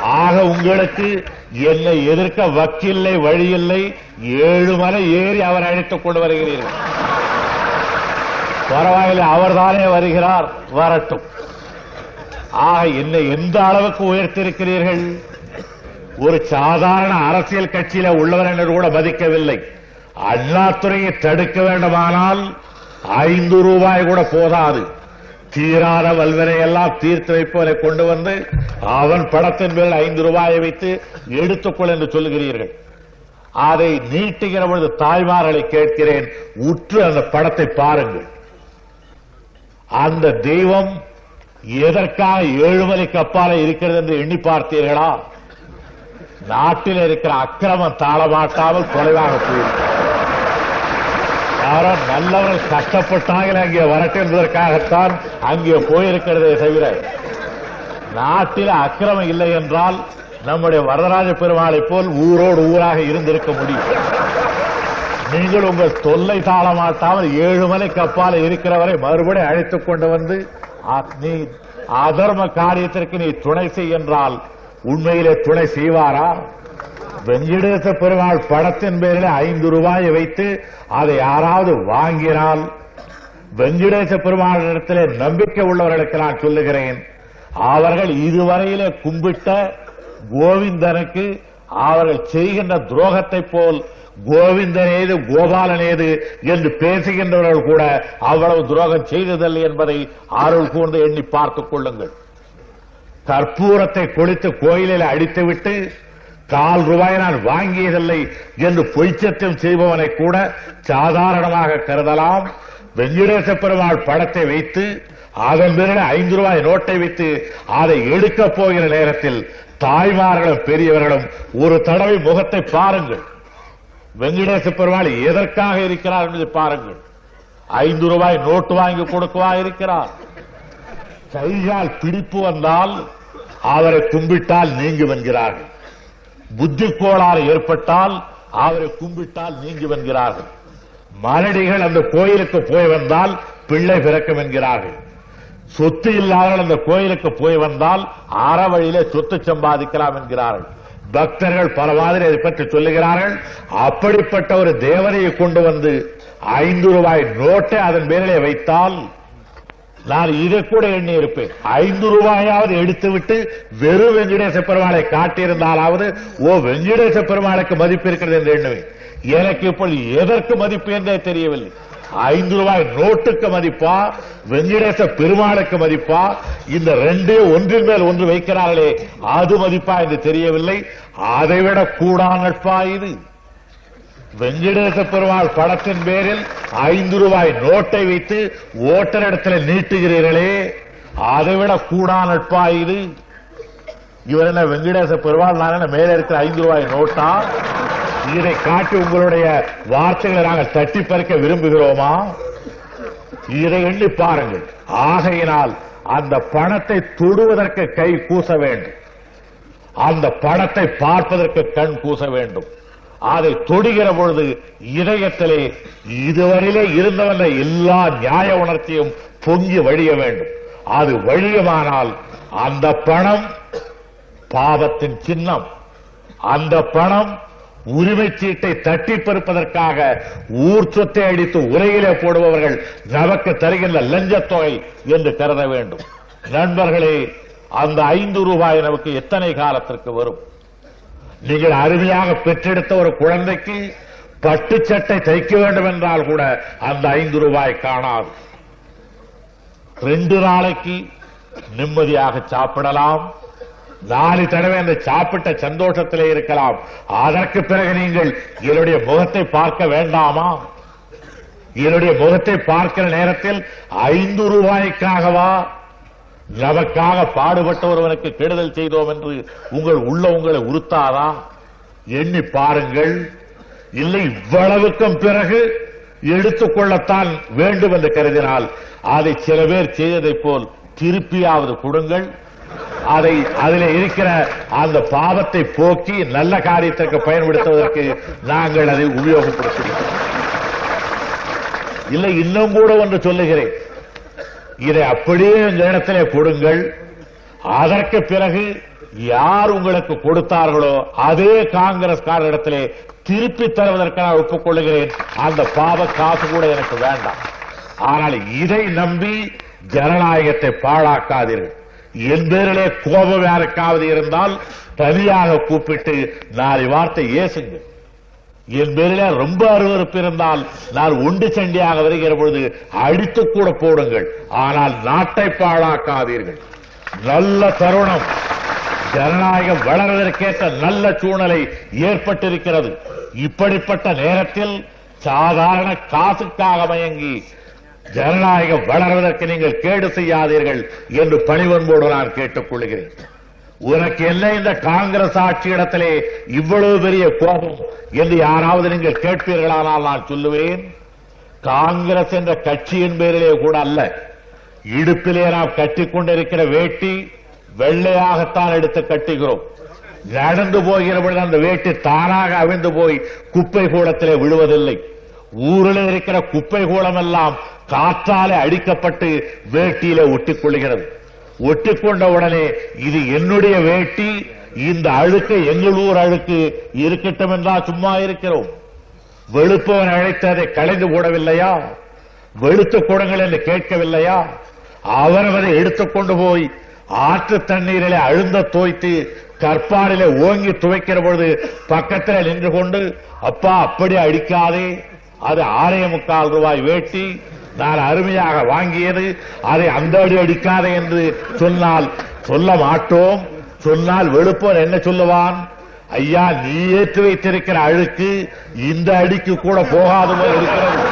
ஆக உங்களுக்கு என்னை எதிர்க்க வக்கில்லை வழியில்லை ஏழு மலை ஏறி அவர் அழைத்துக் கொண்டு வருகிறீர்கள். பரவாயில்லை அவர்தானே வருகிறார். வரட்டும். ஆக என்னை எந்த அளவுக்கு உயர்த்திருக்கிறீர்கள் ஒரு சாதாரண அரசியல் கட்சியில உள்ளவர் என்று கூட மதிக்கவில்லை. அண்ணாத்துறையை தடுக்க வேண்டுமானால் ஐந்து ரூபாய் கூட போதாது. தீராத வல்வரை எல்லாம் தீர்த்து வைப்பவரை கொண்டு வந்து அவன் படத்தின் மேல் ஐந்து ரூபாயை வைத்து எடுத்துக்கொள் என்று சொல்லுகிறீர்கள் அதை நீட்டுகிற பொழுது தாய்மார்களை கேட்கிறேன். உற்று அந்த படத்தை பாருங்கள். அந்த தெய்வம் எதற்காக ஏழுமலை கப்பால இருக்கிறது என்று எண்ணி பார்த்தீர்களா? நாட்டில் இருக்கிற அக்கிரமம் தாளமாட்டாமல் குறைவாக போயிருக்கிறது யாரோ நல்லவர்கள் கஷ்டப்பட்டார்கள் அங்கே வரட்டும் என்பதற்காகத்தான் அங்கே போயிருக்கிறதே தவிர நாட்டில் அக்கிரமம் இல்லை என்றால் நம்முடைய வரதராஜ பெருமாளை போல் ஊரோடு ஊராக இருந்திருக்க முடியும். நீங்கள் உங்கள் தொல்லை தாழ மாட்டாமல் ஏழு மலைக்கு அப்பால இருக்கிறவரை மறுபடியும் அழைத்துக் கொண்டு வந்து நீ அதர்ம காரியத்திற்கு நீ துணை செய் என்றால் உண்மையிலே துணை செய்வாரா? வெங்கடேச பெருமாள் படத்தின் பேரில் ஐந்து ரூபாயை வைத்து அதை யாராவது வாங்கினால் வெங்கடேச பெருமாளிடத்திலே நம்பிக்கை உள்ளவர்களுக்கு நான் சொல்லுகிறேன் அவர்கள் இதுவரையிலே கும்பிட்ட கோவிந்தனுக்கு அவர்கள் செய்கின்ற துரோகத்தை போல் கோவிந்தனேது கோபாலனேது என்று பேசுகின்றவர்கள் கூட அவ்வளவு துரோகம் செய்ததில்லை என்பதை அருள் கூர்ந்து எண்ணி பார்த்துக் கொள்ளுங்கள். கற்பூரத்தை கொளித்து கோயிலில் அடித்துவிட்டு கால் ரூபாய் நான் வாங்கியதில்லை என்று பொய்ச்சத்தியம் செய்பவனை கூட சாதாரணமாக கருதலாம். வெங்கடேச பெருமாள் படத்தை வைத்து அதன் பிறகு ஐந்து ரூபாய் நோட்டை வைத்து அதை எடுக்கப் போகிற நேரத்தில் தாய்மார்களும் பெரியவர்களும் ஒரு தடவை முகத்தை பாருங்கள். வெங்கடேச பெருமாள் எதற்காக இருக்கிறார் என்பதை பாருங்கள். ஐந்து ரூபாய் நோட்டு வாங்கி கொடுக்கவா இருக்கிறார். கைகால் பிடிப்பு வந்தால் அவரை கும்பிட்டால் நீங்கும் என்கிறார்கள் புத்தி கோளாறு ஏற்பட்டால் அவரை கும்பிட்டால் நீங்கும் என்கிறார்கள் மலடிகள் அந்த கோயிலுக்கு போய் வந்தால் பிள்ளை பிறக்கும் என்கிறார்கள். சொத்து இல்லாதவர்கள் அந்த கோயிலுக்கு போய் வந்தால் அற வழியிலே சொத்து சம்பாதிக்கலாம் என்கிறார்கள். பக்தர்கள் பல மாதிரி அதை பற்றி சொல்லுகிறார்கள். அப்படிப்பட்ட ஒரு தேவனையை கொண்டு வந்து ஐந்து ரூபாய் நோட்டை அதன் பேரிலே வைத்தால் நான் இதை கூட எண்ணி இருப்பேன் ஐந்து ரூபாயாவது எடுத்துவிட்டு வெறும் வெங்கடேச பெருமாளை காட்டியிருந்தாலாவது ஓ வெங்கடேச பெருமாளுக்கு மதிப்பு இருக்கிறது என்று எண்ணுவேன். எனக்கு இப்பொழுது எதற்கு மதிப்பு என்றே தெரியவில்லை. ஐந்து ரூபாய் நோட்டுக்கு மதிப்பா வெங்கடேச பெருமாளுக்கு மதிப்பா இந்த ரெண்டே ஒன்றின் மேல் ஒன்று வைக்கிறார்களே அது மதிப்பா என்று தெரியவில்லை. அதைவிட கூடா நட்பா இது? வெங்கடேச பெருமாள் படத்தின் பேரில் ஐந்து ரூபாய் நோட்டை வைத்து ஓட்டரிடத்தில் நீட்டுகிறீர்களே அதைவிட கூடா நட்பா இது? இவர் என்ன வெங்கடேச பெருமாள் நான் என்ன மேலே இருக்கிற ஐந்து ரூபாய் நோட்டா? இதை காட்டி உங்களுடைய வார்த்தைகளை நாங்கள் தட்டி பறிக்க விரும்புகிறோமா? இதை எண்ணி பாருங்கள். ஆகையினால் அந்த பணத்தை தொடுவதற்கு கை கூச வேண்டும். அந்த பணத்தை பார்ப்பதற்கு கண் கூச வேண்டும். அதை தொடுகிற பொழுது இதயத்திலே இதுவரையிலே இருந்தவன எல்லா நியாய உணர்ச்சியும் பொங்கி வழிய வேண்டும். அது வழியுமானால் அந்த பணம் பாவத்தின் சின்னம். அந்த பணம் உரிமை சீட்டை தட்டி பறிப்பதற்காக ஊர் சொத்தை அடித்து உரையிலே போடுபவர்கள் நமக்கு தருகின்ற லஞ்சத்தொகை என்று கருத வேண்டும். நண்பர்களே அந்த ஐந்து ரூபாய் நமக்கு எத்தனை காலத்திற்கு வரும்? நீங்கள் அருமையாக பெற்றெடுத்த ஒரு குழந்தைக்கு பட்டு சட்டை தைக்க வேண்டும் என்றால் கூட அந்த ஐந்து ரூபாய் காணாது. ரெண்டு நாளைக்கு நிம்மதியாக சாப்பிடலாம். நாலு தடவை அந்த சாப்பிட்ட சந்தோஷத்திலே இருக்கலாம். அதற்கு பிறகு நீங்கள் என்னுடைய முகத்தை பார்க்க வேண்டாமா? என்னுடைய முகத்தை பார்க்கிற நேரத்தில் ஐந்து ரூபாய்க்காகவா? நமக்காக பாடுபட்ட ஒருவனுக்கு கெடுதல் செய்தோம் என்று உங்கள் உள்ள உங்களை உறுத்தாரா எண்ணி பாருங்கள். இல்லை இவ்வளவுக்கும் பிறகு எடுத்துக்கொள்ளத்தான் வேண்டும் என்று கருதினால் அதை சில பேர் செய்ததைப் போல் திருப்பியாவது கொடுங்கள். அதை அதில் இருக்கிற அந்த பாவத்தை போக்கி நல்ல காரியத்திற்கு பயன்படுத்துவதற்கு நாங்கள் அதை உபயோகப்படுத்துகிறோம் இல்லை இன்னும் கூட ஒன்று சொல்லுகிறேன். இதை அப்படியே இந்த இடத்திலே கொடுங்கள். அதற்கு பிறகு யார் உங்களுக்கு கொடுத்தார்களோ அதே காங்கிரஸ்காரரிடத்திலே திருப்பி தருவதற்கு நான் ஒப்புக்கொள்ளுகிறேன். அந்த பாவ காசு கூட எனக்கு வேண்டாம். ஆனால் இதை நம்பி ஜனநாயகத்தை பாழாக்காதீர்கள். என் பேரிலே கோபம் யாருக்காவது இருந்தால் தனியாக கூப்பிட்டு நாளை வார்த்தை ஏசுங்க. என் பேரிலே ரொம்ப அருவருப்பு இருந்தால் நான் உண்டு சண்டியாக வருகிற பொழுது அடித்து கூட போடுங்கள். ஆனால் நாட்டை பாழாக்காதீர்கள். நல்ல தருணம். ஜனநாயகம் வளர்வதற்கேற்ற நல்ல சூழ்நிலை ஏற்பட்டிருக்கிறது. இப்படிப்பட்ட நேரத்தில் சாதாரண காசுக்காக மயங்கி ஜனநாயகம் வளர்வதற்கு நீங்கள் கேடு செய்யாதீர்கள் என்று பணிவன்போடு நான் கேட்டுக் கொள்கிறேன் உனக்கு என்ன இந்த காங்கிரஸ் ஆட்சி இடத்திலே இவ்வளவு பெரிய கோபம் என்று யாராவது நீங்கள் கேட்பீர்களானால் நான் சொல்லுவேன் காங்கிரஸ் என்ற கட்சியின் பேரிலே கூட அல்ல. இடுப்பிலே நாம் கட்டிக் கொண்டிருக்கிற வேட்டி வெள்ளையாகத்தான் எடுத்து கட்டுகிறோம். நடந்து போகிற அந்த வேட்டி தானாக அவிழ்ந்து போய் குப்பை கூடத்திலே விழுவதில்லை. ஊரில் இருக்கிற குப்பை கூடம் எல்லாம் காற்றாலே அடிக்கப்பட்டு வேட்டியில ஒட்டிக் கொள்கிறது ஒட்டிக்கொண்ட உடனே இது என்னுடைய வேட்டி இந்த அழுக்கு எங்கள் ஊர் அழுக்கு இருக்கட்டும் என்றால் சும்மா இருக்கிறோம். வெளுப்பவன் அழைத்து அதை கலைந்து போடவில்லையா? வெளுத்து கொடுங்கள் என்று கேட்கவில்லையா? அவரவரை எடுத்துக்கொண்டு போய் ஆற்று தண்ணீரிலே அழுந்த தோய்த்து கற்பாரிலே ஓங்கி துவைக்கிற பொழுது பக்கத்தில் நின்று கொண்டு அப்பா அப்படி அடிக்காதே. அது ஆறே முக்கால் ரூபாய் வேட்டி நான் அருமையாக வாங்கியது அதை அந்த அடி அடிக்காதே என்று சொன்னால் சொல்ல மாட்டோம். சொன்னால் வெளுப்பன் என்ன சொல்லுவான்? ஐயா நீ ஏற்றி வைத்திருக்கிற அழுக்கு இந்த அடிக்கு கூட போகாது இருக்கிறது.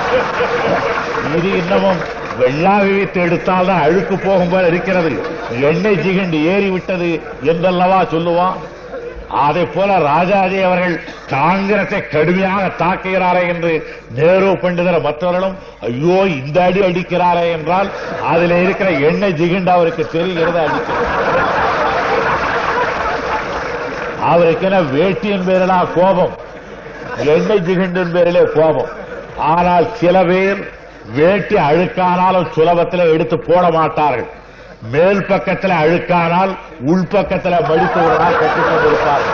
இது இன்னமும் வெள்ளாவி வைத்து எடுத்தால்தான் அழுக்கு போகும் போல இருக்கிறது. எண்ணெய் ஜிகண்டு ஏறி விட்டது என்றல்லவா சொல்லுவான்? அதை போல ராஜாஜி அவர்கள் காங்கிரஸை கடுமையாக தாக்குகிறாரே என்று நேரு பண்டிதர் மற்றவர்களும் ஐயோ இந்த அடி அடிக்கிறாரே என்றால் அதில் இருக்கிற எண்ணெய் ஜிகிண்டு அவருக்கு தெரிகிறது அடிக்கிறார். அவருக்கு என்ன வேட்டியின் பேரிலா கோபம்? எண்ணெய் ஜிகிண்டின் பேரிலே கோபம். ஆனால் சில பேர் வேட்டி அழுக்கானாலும் சுலபத்தில் எடுத்து போட மாட்டார்கள். மேல் பக்கத்தில் அழுக்கானால் உள்பக்கத்தில் மடித்து ஒரு நாள்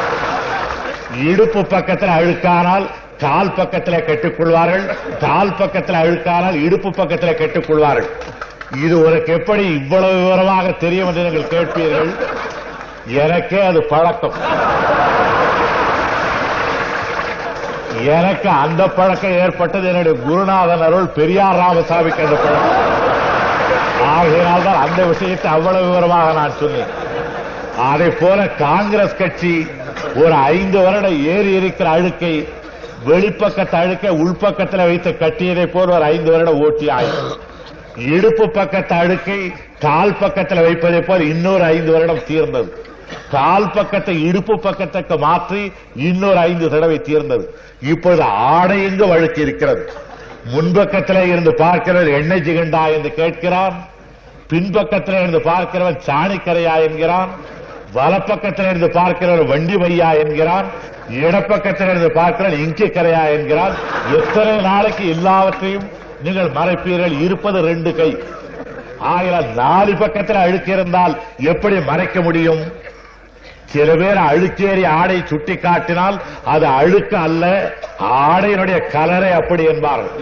இடுப்பு பக்கத்தில் அழுக்கானால் கால் பக்கத்தில் கட்டிக்கொள்வார்கள் கால் பக்கத்தில் அழுக்கானால் இடுப்பு பக்கத்தில் கட்டிக்கொள்வார்கள் இது உனக்கு எப்படி இவ்வளவு விவரமாக தெரியும் என்று நீங்கள் கேட்பீர்கள்? எனக்கே அது பழக்கம். எனக்கு அந்த பழக்கம் ஏற்பட்டது. என்னுடைய குருநாதன் அருள் பெரியார் ராமசாமிக்கு அந்த பழக்கம். ஆகையினால்தான் அந்த விஷயத்தை அவ்வளவு விவரமாக நான் சொன்னேன். அதை போல காங்கிரஸ் கட்சி ஒரு ஐந்து வருடம் ஏறி இருக்கிற அழுக்கை வெளிப்பக்கத்து அழுக்கை உள்பக்கத்தில் வைத்து கட்டியதை போல் ஒரு ஐந்து வருடம் ஓட்டி ஆயிடும் இடுப்பு பக்கத்து அழுக்கை கால் பக்கத்தில் வைப்பதை போல் இன்னொரு ஐந்து வருடம் தீர்ந்தது. கால் பக்கத்தை இடுப்பு பக்கத்துக்கு மாற்றி இன்னொரு ஐந்து தடவை தீர்ந்தது. இப்பொழுது ஆடை எங்கு வழுக்கு இருக்கிறது. முன்பக்கத்திலே இருந்து பார்க்கிறவர் எண்ணெய் ஜிகண்டா என்று கேட்கிறான். பின்பக்கத்திலே இருந்து பார்க்கிறவன் சாணிக்கரையா என்கிறான். வலப்பக்கத்தில் இருந்து பார்க்கிறவர் வண்டி மையா என்கிறான். இடப்பக்கத்தில் இருந்து பார்க்கிறவர் இங்கி கரையா என்கிறான். எத்தனை நாளைக்கு எல்லாவற்றையும் நீங்கள் மறைப்பீர்கள்? இருப்பது ரெண்டு கை. ஆகிய நாலு பக்கத்தில் அழுக்கு இருந்தால் எப்படி மறைக்க முடியும்? சில பேர் அழுக்கேறி ஆடை சுட்டி காட்டினால் அது அழுக்கு அல்ல. ஆடையினுடைய கலரை அப்படி என்பார்கள்.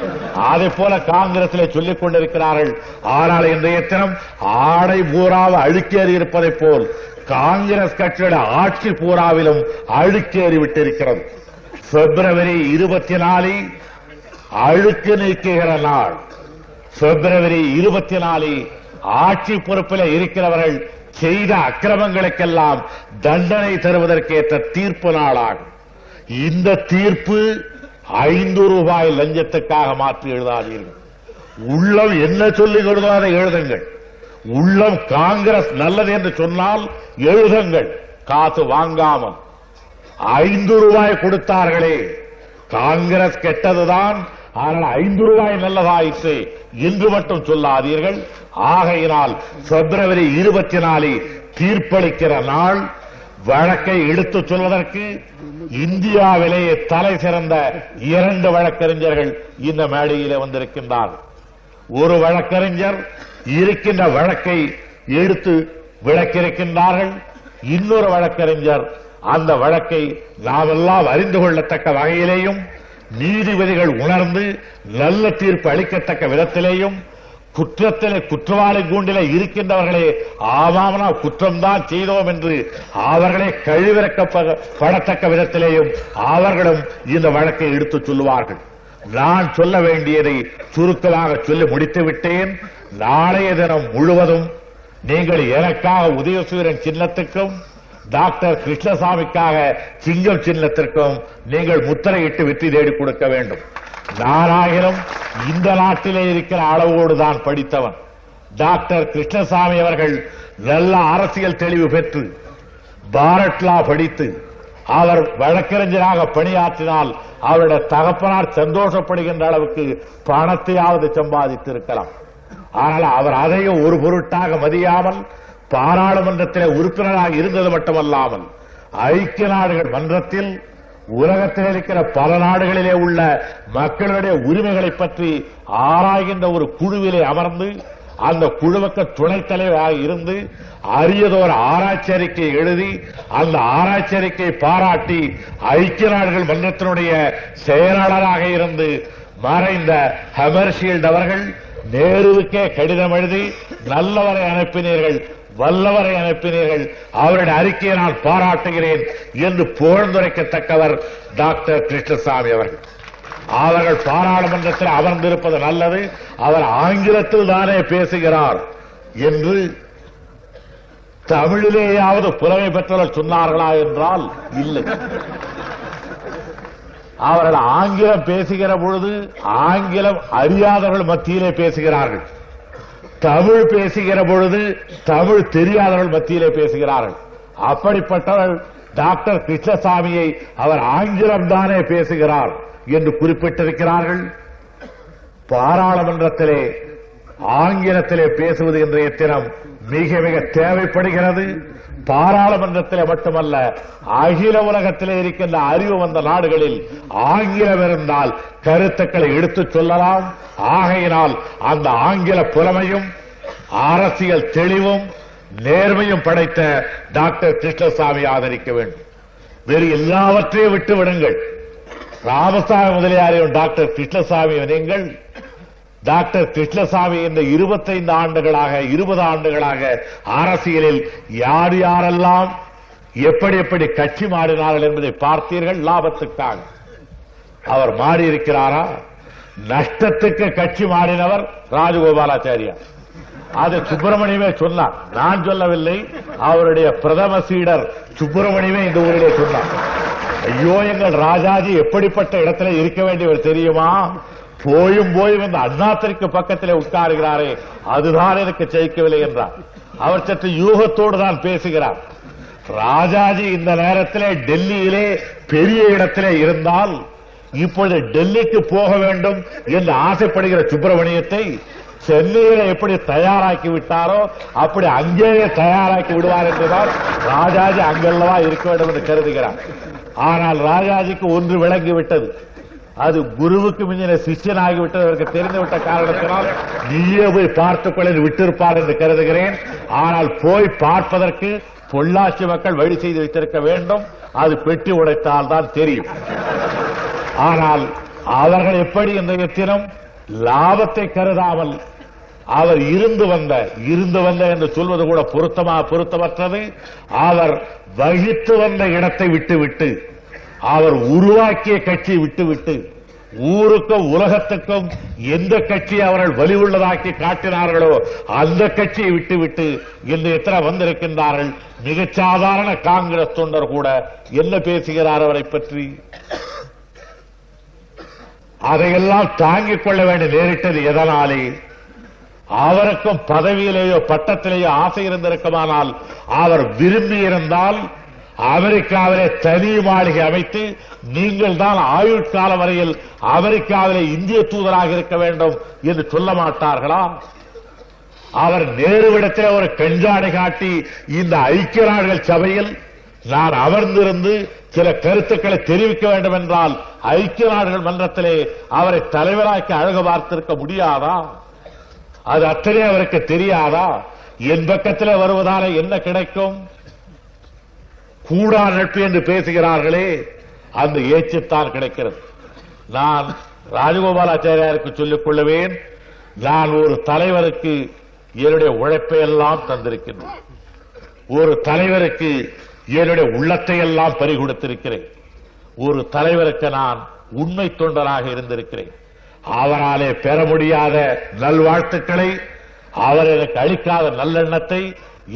அதை போல காங்கிரசிலே சொல்லிக் கொண்டிருக்கிறார்கள். ஆனால் இன்றைய தினம் ஆடை பூராவது அழுக்கேறி இருப்பதை போல் காங்கிரஸ் கட்சியோட ஆட்சி பூராவிலும் அழுக்கேறி விட்டிருக்கிறது. பிப்ரவரி இருபத்தி நாலில் அழுக்கு நீக்குகிற நாள். பிப்ரவரி இருபத்தி நாலில் ஆட்சி பொறுப்பில் இருக்கிறவர்கள் செய்த அக்கிரமங்களுக்கெல்லாம் தண்டனை தருவதற்கேற்ற தீர்ப்பு நாளாகும். இந்த தீர்ப்பு ஐந்து ரூபாய் லஞ்சத்துக்காக மாற்றி எழுதாதீர்கள். உள்ளம் என்ன சொல்லிக் கொடுதோ அதை எழுதுங்கள். உள்ளம் காங்கிரஸ் நல்லது என்று சொன்னால் எழுதுங்கள். காசு வாங்காமல். ஐந்து ரூபாய் கொடுத்தார்களே. காங்கிரஸ் கெட்டதுதான் ஆனால் ஐந்து ரூபாய் நல்லதாயிற்று. என்று மட்டும் சொல்லாதீர்கள். ஆகையினால் பிப்ரவரி இருபத்தி நாலு தீர்ப்பளிக்கிற நாள். வழக்கை எடுத்துச் சொல்வதற்கு இந்தியாவிலேயே தலை சிறந்த இரண்டு வழக்கறிஞர்கள் இந்த மேடையிலே வந்திருக்கின்றார். ஒரு வழக்கறிஞர் இருக்கின்ற வழக்கை எடுத்து விளக்கியிருக்கின்றார்கள். இன்னொரு வழக்கறிஞர் அந்த வழக்கை நாமெல்லாம் அறிந்து கொள்ளத்தக்க வகையிலேயும் நீதிபதிகள் உணர்ந்து நல்ல தீர்ப்பு அளிக்கத்தக்க விதத்திலேயும் குற்றத்திலே குற்றவாளி கூண்டிலே இருக்கின்றவர்களே ஆமாமனா குற்றம்தான் செய்தோம் என்று அவர்களே கழிவிறக்கப்படத்தக்க விதத்திலேயும் அவர்களும் இந்த வழக்கை எடுத்துச் சொல்லுவார்கள். நான் சொல்ல வேண்டியதை சுருக்கமாக சொல்லி முடித்து விட்டேன் நாளைய தினம் முழுவதும் நீங்கள் எனக்காக உதயசூரன் சின்னத்துக்கும் டாக்டர் கிருஷ்ணசாமிக்காக சிங்கம் சின்னத்திற்கும் நீங்கள் முத்திரையிட்டு வெற்றி தேடி கொடுக்க வேண்டும். நானாயிரம் இந்த நாட்டிலே இருக்கிற அளவோடு தான் படித்தவன். டாக்டர் கிருஷ்ணசாமி அவர்கள் நல்ல அரசியல் தெளிவு பெற்று பாரட்லா படித்து அவர் வழக்கறிஞராக பணியாற்றினால் அவருடைய தகப்பனார் சந்தோஷப்படுகின்ற அளவுக்கு பணத்தையாவது சம்பாதித்திருக்கலாம். ஆனால் அவர் அதையும் ஒரு பொருட்டாக மதியாமல் பாராளுமன்றத்தில் உறுப்பினராக இருந்தது மட்டுமல்லாமல் ஐக்கிய நாடுகள் மன்றத்தில் உலகத்தில் இருக்கிற பல நாடுகளிலே உள்ள மக்களுடைய உரிமைகளை பற்றி ஆராய்கின்ற ஒரு குழுவிலே அமர்ந்து அந்த குழுவுக்கு துணைத் தலைவராக இருந்து அரியதோர் ஆராய்ச்சி அறிக்கை எழுதி அந்த ஆராய்ச்சி அறிக்கையை பாராட்டி ஐக்கிய நாடுகள் மன்றத்தினுடைய செயலாளராக இருந்து மறைந்த ஹெமர்ஷீல்ட் அவர்கள் நேருவுக்கே கடிதம் எழுதி நல்லவரை அனுப்பினீர்கள் வல்லவரை அனுப்பினீர்கள். அவருடைய அறிக்கையை நான் பாராட்டுகிறேன் என்று புகழ்ந்துரைக்கத்தக்கவர் டாக்டர் கிருஷ்ணசாமி அவர்கள். அவர்கள் பாராளுமன்றத்தில் அமர்ந்திருப்பது நல்லது. அவர் ஆங்கிலத்தில் தானே பேசுகிறார் என்று தமிழிலேயாவது புலமை பெற்றவர் சொன்னார்களா என்றால் இல்லை. அவர்கள் ஆங்கிலம் பேசுகிற பொழுது ஆங்கிலம் அறியாதவர்கள் மத்தியிலே பேசுகிறார்கள். தமிழ் பேசுகிற பொழுது தமிழ் தெரியாதவர்கள் மத்தியிலே பேசுகிறார்கள். அப்படிப்பட்டவர் டாக்டர் கிருஷ்ணசாமியை அவர் ஆங்கிலம் தானே பேசுகிறார் என்று குறிப்பிட்டிருக்கிறார்கள். பாராளுமன்றத்திலே ஆங்கிலத்திலே பேசுவது இன்றைய தினம் மிக மிக தேவைப்படுகிறது. பாராளுமன்றத்தில் மட்டுமல்ல அகில உலகத்திலே இருக்கின்ற அறிவு வந்த நாடுகளில் ஆங்கிலம் இருந்தால் கருத்துக்களை எடுத்துச் சொல்லலாம். ஆகையினால் அந்த ஆங்கில புலமையும் அரசியல் தெளிவும் நேர்மையும் படைத்த டாக்டர் கிருஷ்ணசாமி ஆதரிக்க வேண்டும். வேறு எல்லாவற்றையும் விட்டு விடுங்கள் ராமசாமி முதலியாரையும் டாக்டர் கிருஷ்ணசாமி நீங்கள் டாக்டர் கிருஷ்ணசாமி இந்த இருபத்தைந்து ஆண்டுகளாக இருபது ஆண்டுகளாக அரசியலில் யார் யாரெல்லாம் எப்படி எப்படி கட்சி மாறினார்கள் என்பதை பார்த்தீர்கள் லாபத்துக்காக. அவர் மாறி இருக்கிறாரா நஷ்டத்துக்கு கட்சி மாறினவர் ராஜகோபாலாச்சாரியா. அது சுப்பிரமணியமே சொன்னார். நான் சொல்லவில்லை அவருடைய பிரதம சீடர் சுப்பிரமணியமே இந்த ஊரிலே சொன்னார். ஐயோ எங்கள் ராஜாஜி எப்படிப்பட்ட இடத்துல இருக்க வேண்டியவர் தெரியுமா? போயும் போயும் இந்த அண்ணாத்திற்கு பக்கத்திலே உட்காருகிறாரே அதுதான் எனக்கு ஜெயிக்கவில்லை என்றார். அவர் சற்று யூகத்தோடு தான் பேசுகிறார். ராஜாஜி இந்த நேரத்திலே டெல்லியிலே பெரிய இடத்திலே இருந்தால் இப்பொழுது டெல்லிக்கு போக வேண்டும் என்று ஆசைப்படுகிற சுப்பிரமணியத்தை சென்னையில எப்படி தயாராக்கி விட்டாரோ அப்படி அங்கேயே தயாராக்கி விடுவார் என்றுதான் ராஜாஜி அங்கெல்லாம் இருக்க வேண்டும் என்று கருதுகிறார். ஆனால் ராஜாஜிக்கு ஒன்று விளங்கி விட்டது அது குருவுக்கு மிஞ்சின சிஷ்யனாகிவிட்டது அவருக்கு தெரிந்துவிட்ட காரணத்தினால் நீயே போய் பார்த்துக்கொள்ள விட்டிருப்பார் என்று கருதுகிறேன். ஆனால் போய் பார்ப்பதற்கு பொள்ளாச்சி மக்கள் வழி செய்து வைத்திருக்க வேண்டும். அது பெட்டி உடைத்தால் தான் தெரியும். ஆனால் அவர்கள் எப்படி இந்த தினம் லாபத்தை கருதாமல் அவர் இருந்து வந்த இருந்து வந்த என்று சொல்வது கூட பொருத்தமா பொருத்தமற்றது. அவர் வகித்து வந்த இடத்தை விட்டுவிட்டு அவர் உருவாக்கிய கட்சியை விட்டுவிட்டு ஊருக்கும் உலகத்துக்கும் எந்த கட்சி அவர்கள் வலிவுள்ளதாக்கி காட்டினார்களோ அந்த கட்சியை விட்டுவிட்டு இன்று எத்தனை வந்திருக்கின்றார்கள்? மிகச்சாதாரண காங்கிரஸ் தொண்டர் கூட என்ன பேசுகிறார் அவரை பற்றி? அதையெல்லாம் தாங்கிக் கொள்ள வேண்டி நேரிட்டது எதனாலே? அவருக்கும் பதவியிலேயோ பட்டத்திலேயோ ஆசை இருந்திருக்குமானால் அவர் விரும்பி இருந்தால் அமெரிக்காவிலே தனி மாளிகை அமைத்து நீங்கள் தான் ஆயுட்காலம் வரையில் அமெரிக்காவிலே இந்திய தூதராக இருக்க வேண்டும் என்று சொல்ல மாட்டார்களா அவர் நேருவிடத்தில் ஒரு கஞ்சாடை காட்டி இந்த ஐக்கிய நாடுகள் சபையில் நான் அமர்ந்திருந்து சில கருத்துக்களை தெரிவிக்க வேண்டும் என்றால் ஐக்கிய நாடுகள் மன்றத்திலே அவரை தலைவராக்கி அழகு பார்த்திருக்க முடியாதா? அது அத்தனை அவருக்கு தெரியாதா? என் பக்கத்தில் வருவதால என்ன கிடைக்கும்? கூடா நட்பு என்று பேசுகிறார்களே அந்த ஏச்சுத்தான் கிடைக்கிறது. நான் ராஜகோபாலாச்சாரியாருக்கு சொல்லிக் கொள்ளுவேன் நான் ஒரு தலைவருக்கு என்னுடைய உழைப்பை எல்லாம் தந்திருக்கின்றேன் ஒரு தலைவருக்கு என்னுடைய உள்ளத்தை எல்லாம் பறிகொடுத்திருக்கிறேன். ஒரு தலைவருக்கு நான் உண்மை தொண்டராக இருந்திருக்கிறேன். அவராலே பெற முடியாத நல்வாழ்த்துக்களை அவர் எனக்கு அளிக்காத நல்லெண்ணத்தை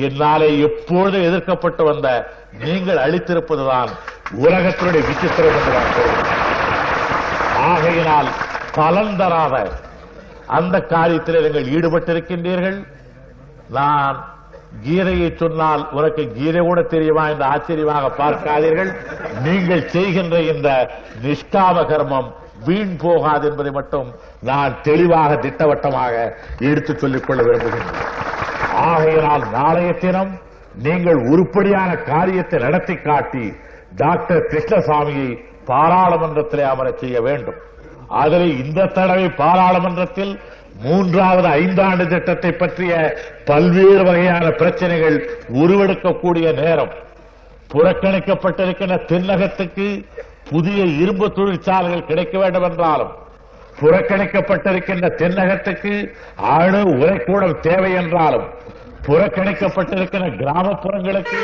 என்னாலே எப்பொழுதும் எதிர்க்கப்பட்டு வந்த நீங்கள் அளித்திருப்பதுதான் உலகத்தினுடைய விசித்திரம் என்று நான் சொல்கிறேன் ஆகையினால் பலன் தராத அந்த காரியத்தில் நீங்கள் ஈடுபட்டிருக்கின்றீர்கள். நான் கீதையை சொன்னால் உனக்கு கீதை கூட தெரியுமா என்று ஆச்சரியமாக பார்க்காதீர்கள். நீங்கள் செய்கின்ற இந்த நிஷ்காம கர்மம் வீண் போகாது என்பதை மட்டும் நான் தெளிவாக திட்டவட்டமாக எடுத்துச் சொல்லிக் கொள்ள விரும்புகின்றேன். ஆகையினால் நாளைய தினம் நீங்கள் உருப்படியான காரியத்தை நடத்தி காட்டி டாக்டர் கிருஷ்ணசாமியை பாராளுமன்றத்திலே அமரச் செய்ய வேண்டும். அதில் இந்த தடவை பாராளுமன்றத்தில் மூன்றாவது ஐந்தாண்டு திட்டத்தை பற்றிய பல்வேறு வகையான பிரச்சனைகள் உருவெடுக்கக்கூடிய நேரம். புறக்கணிக்கப்பட்டிருக்கின்ற தென்னகத்துக்கு புதிய இரும்பு தொழிற்சாலைகள் கிடைக்க வேண்டும் என்றாலும் புறக்கணிக்கப்பட்டிருக்கின்ற தென்னகத்துக்கு அணு உரைக்கூடம் தேவை என்றாலும் புறக்கணிக்கப்பட்டிருக்கின்ற கிராமப்புறங்களுக்கு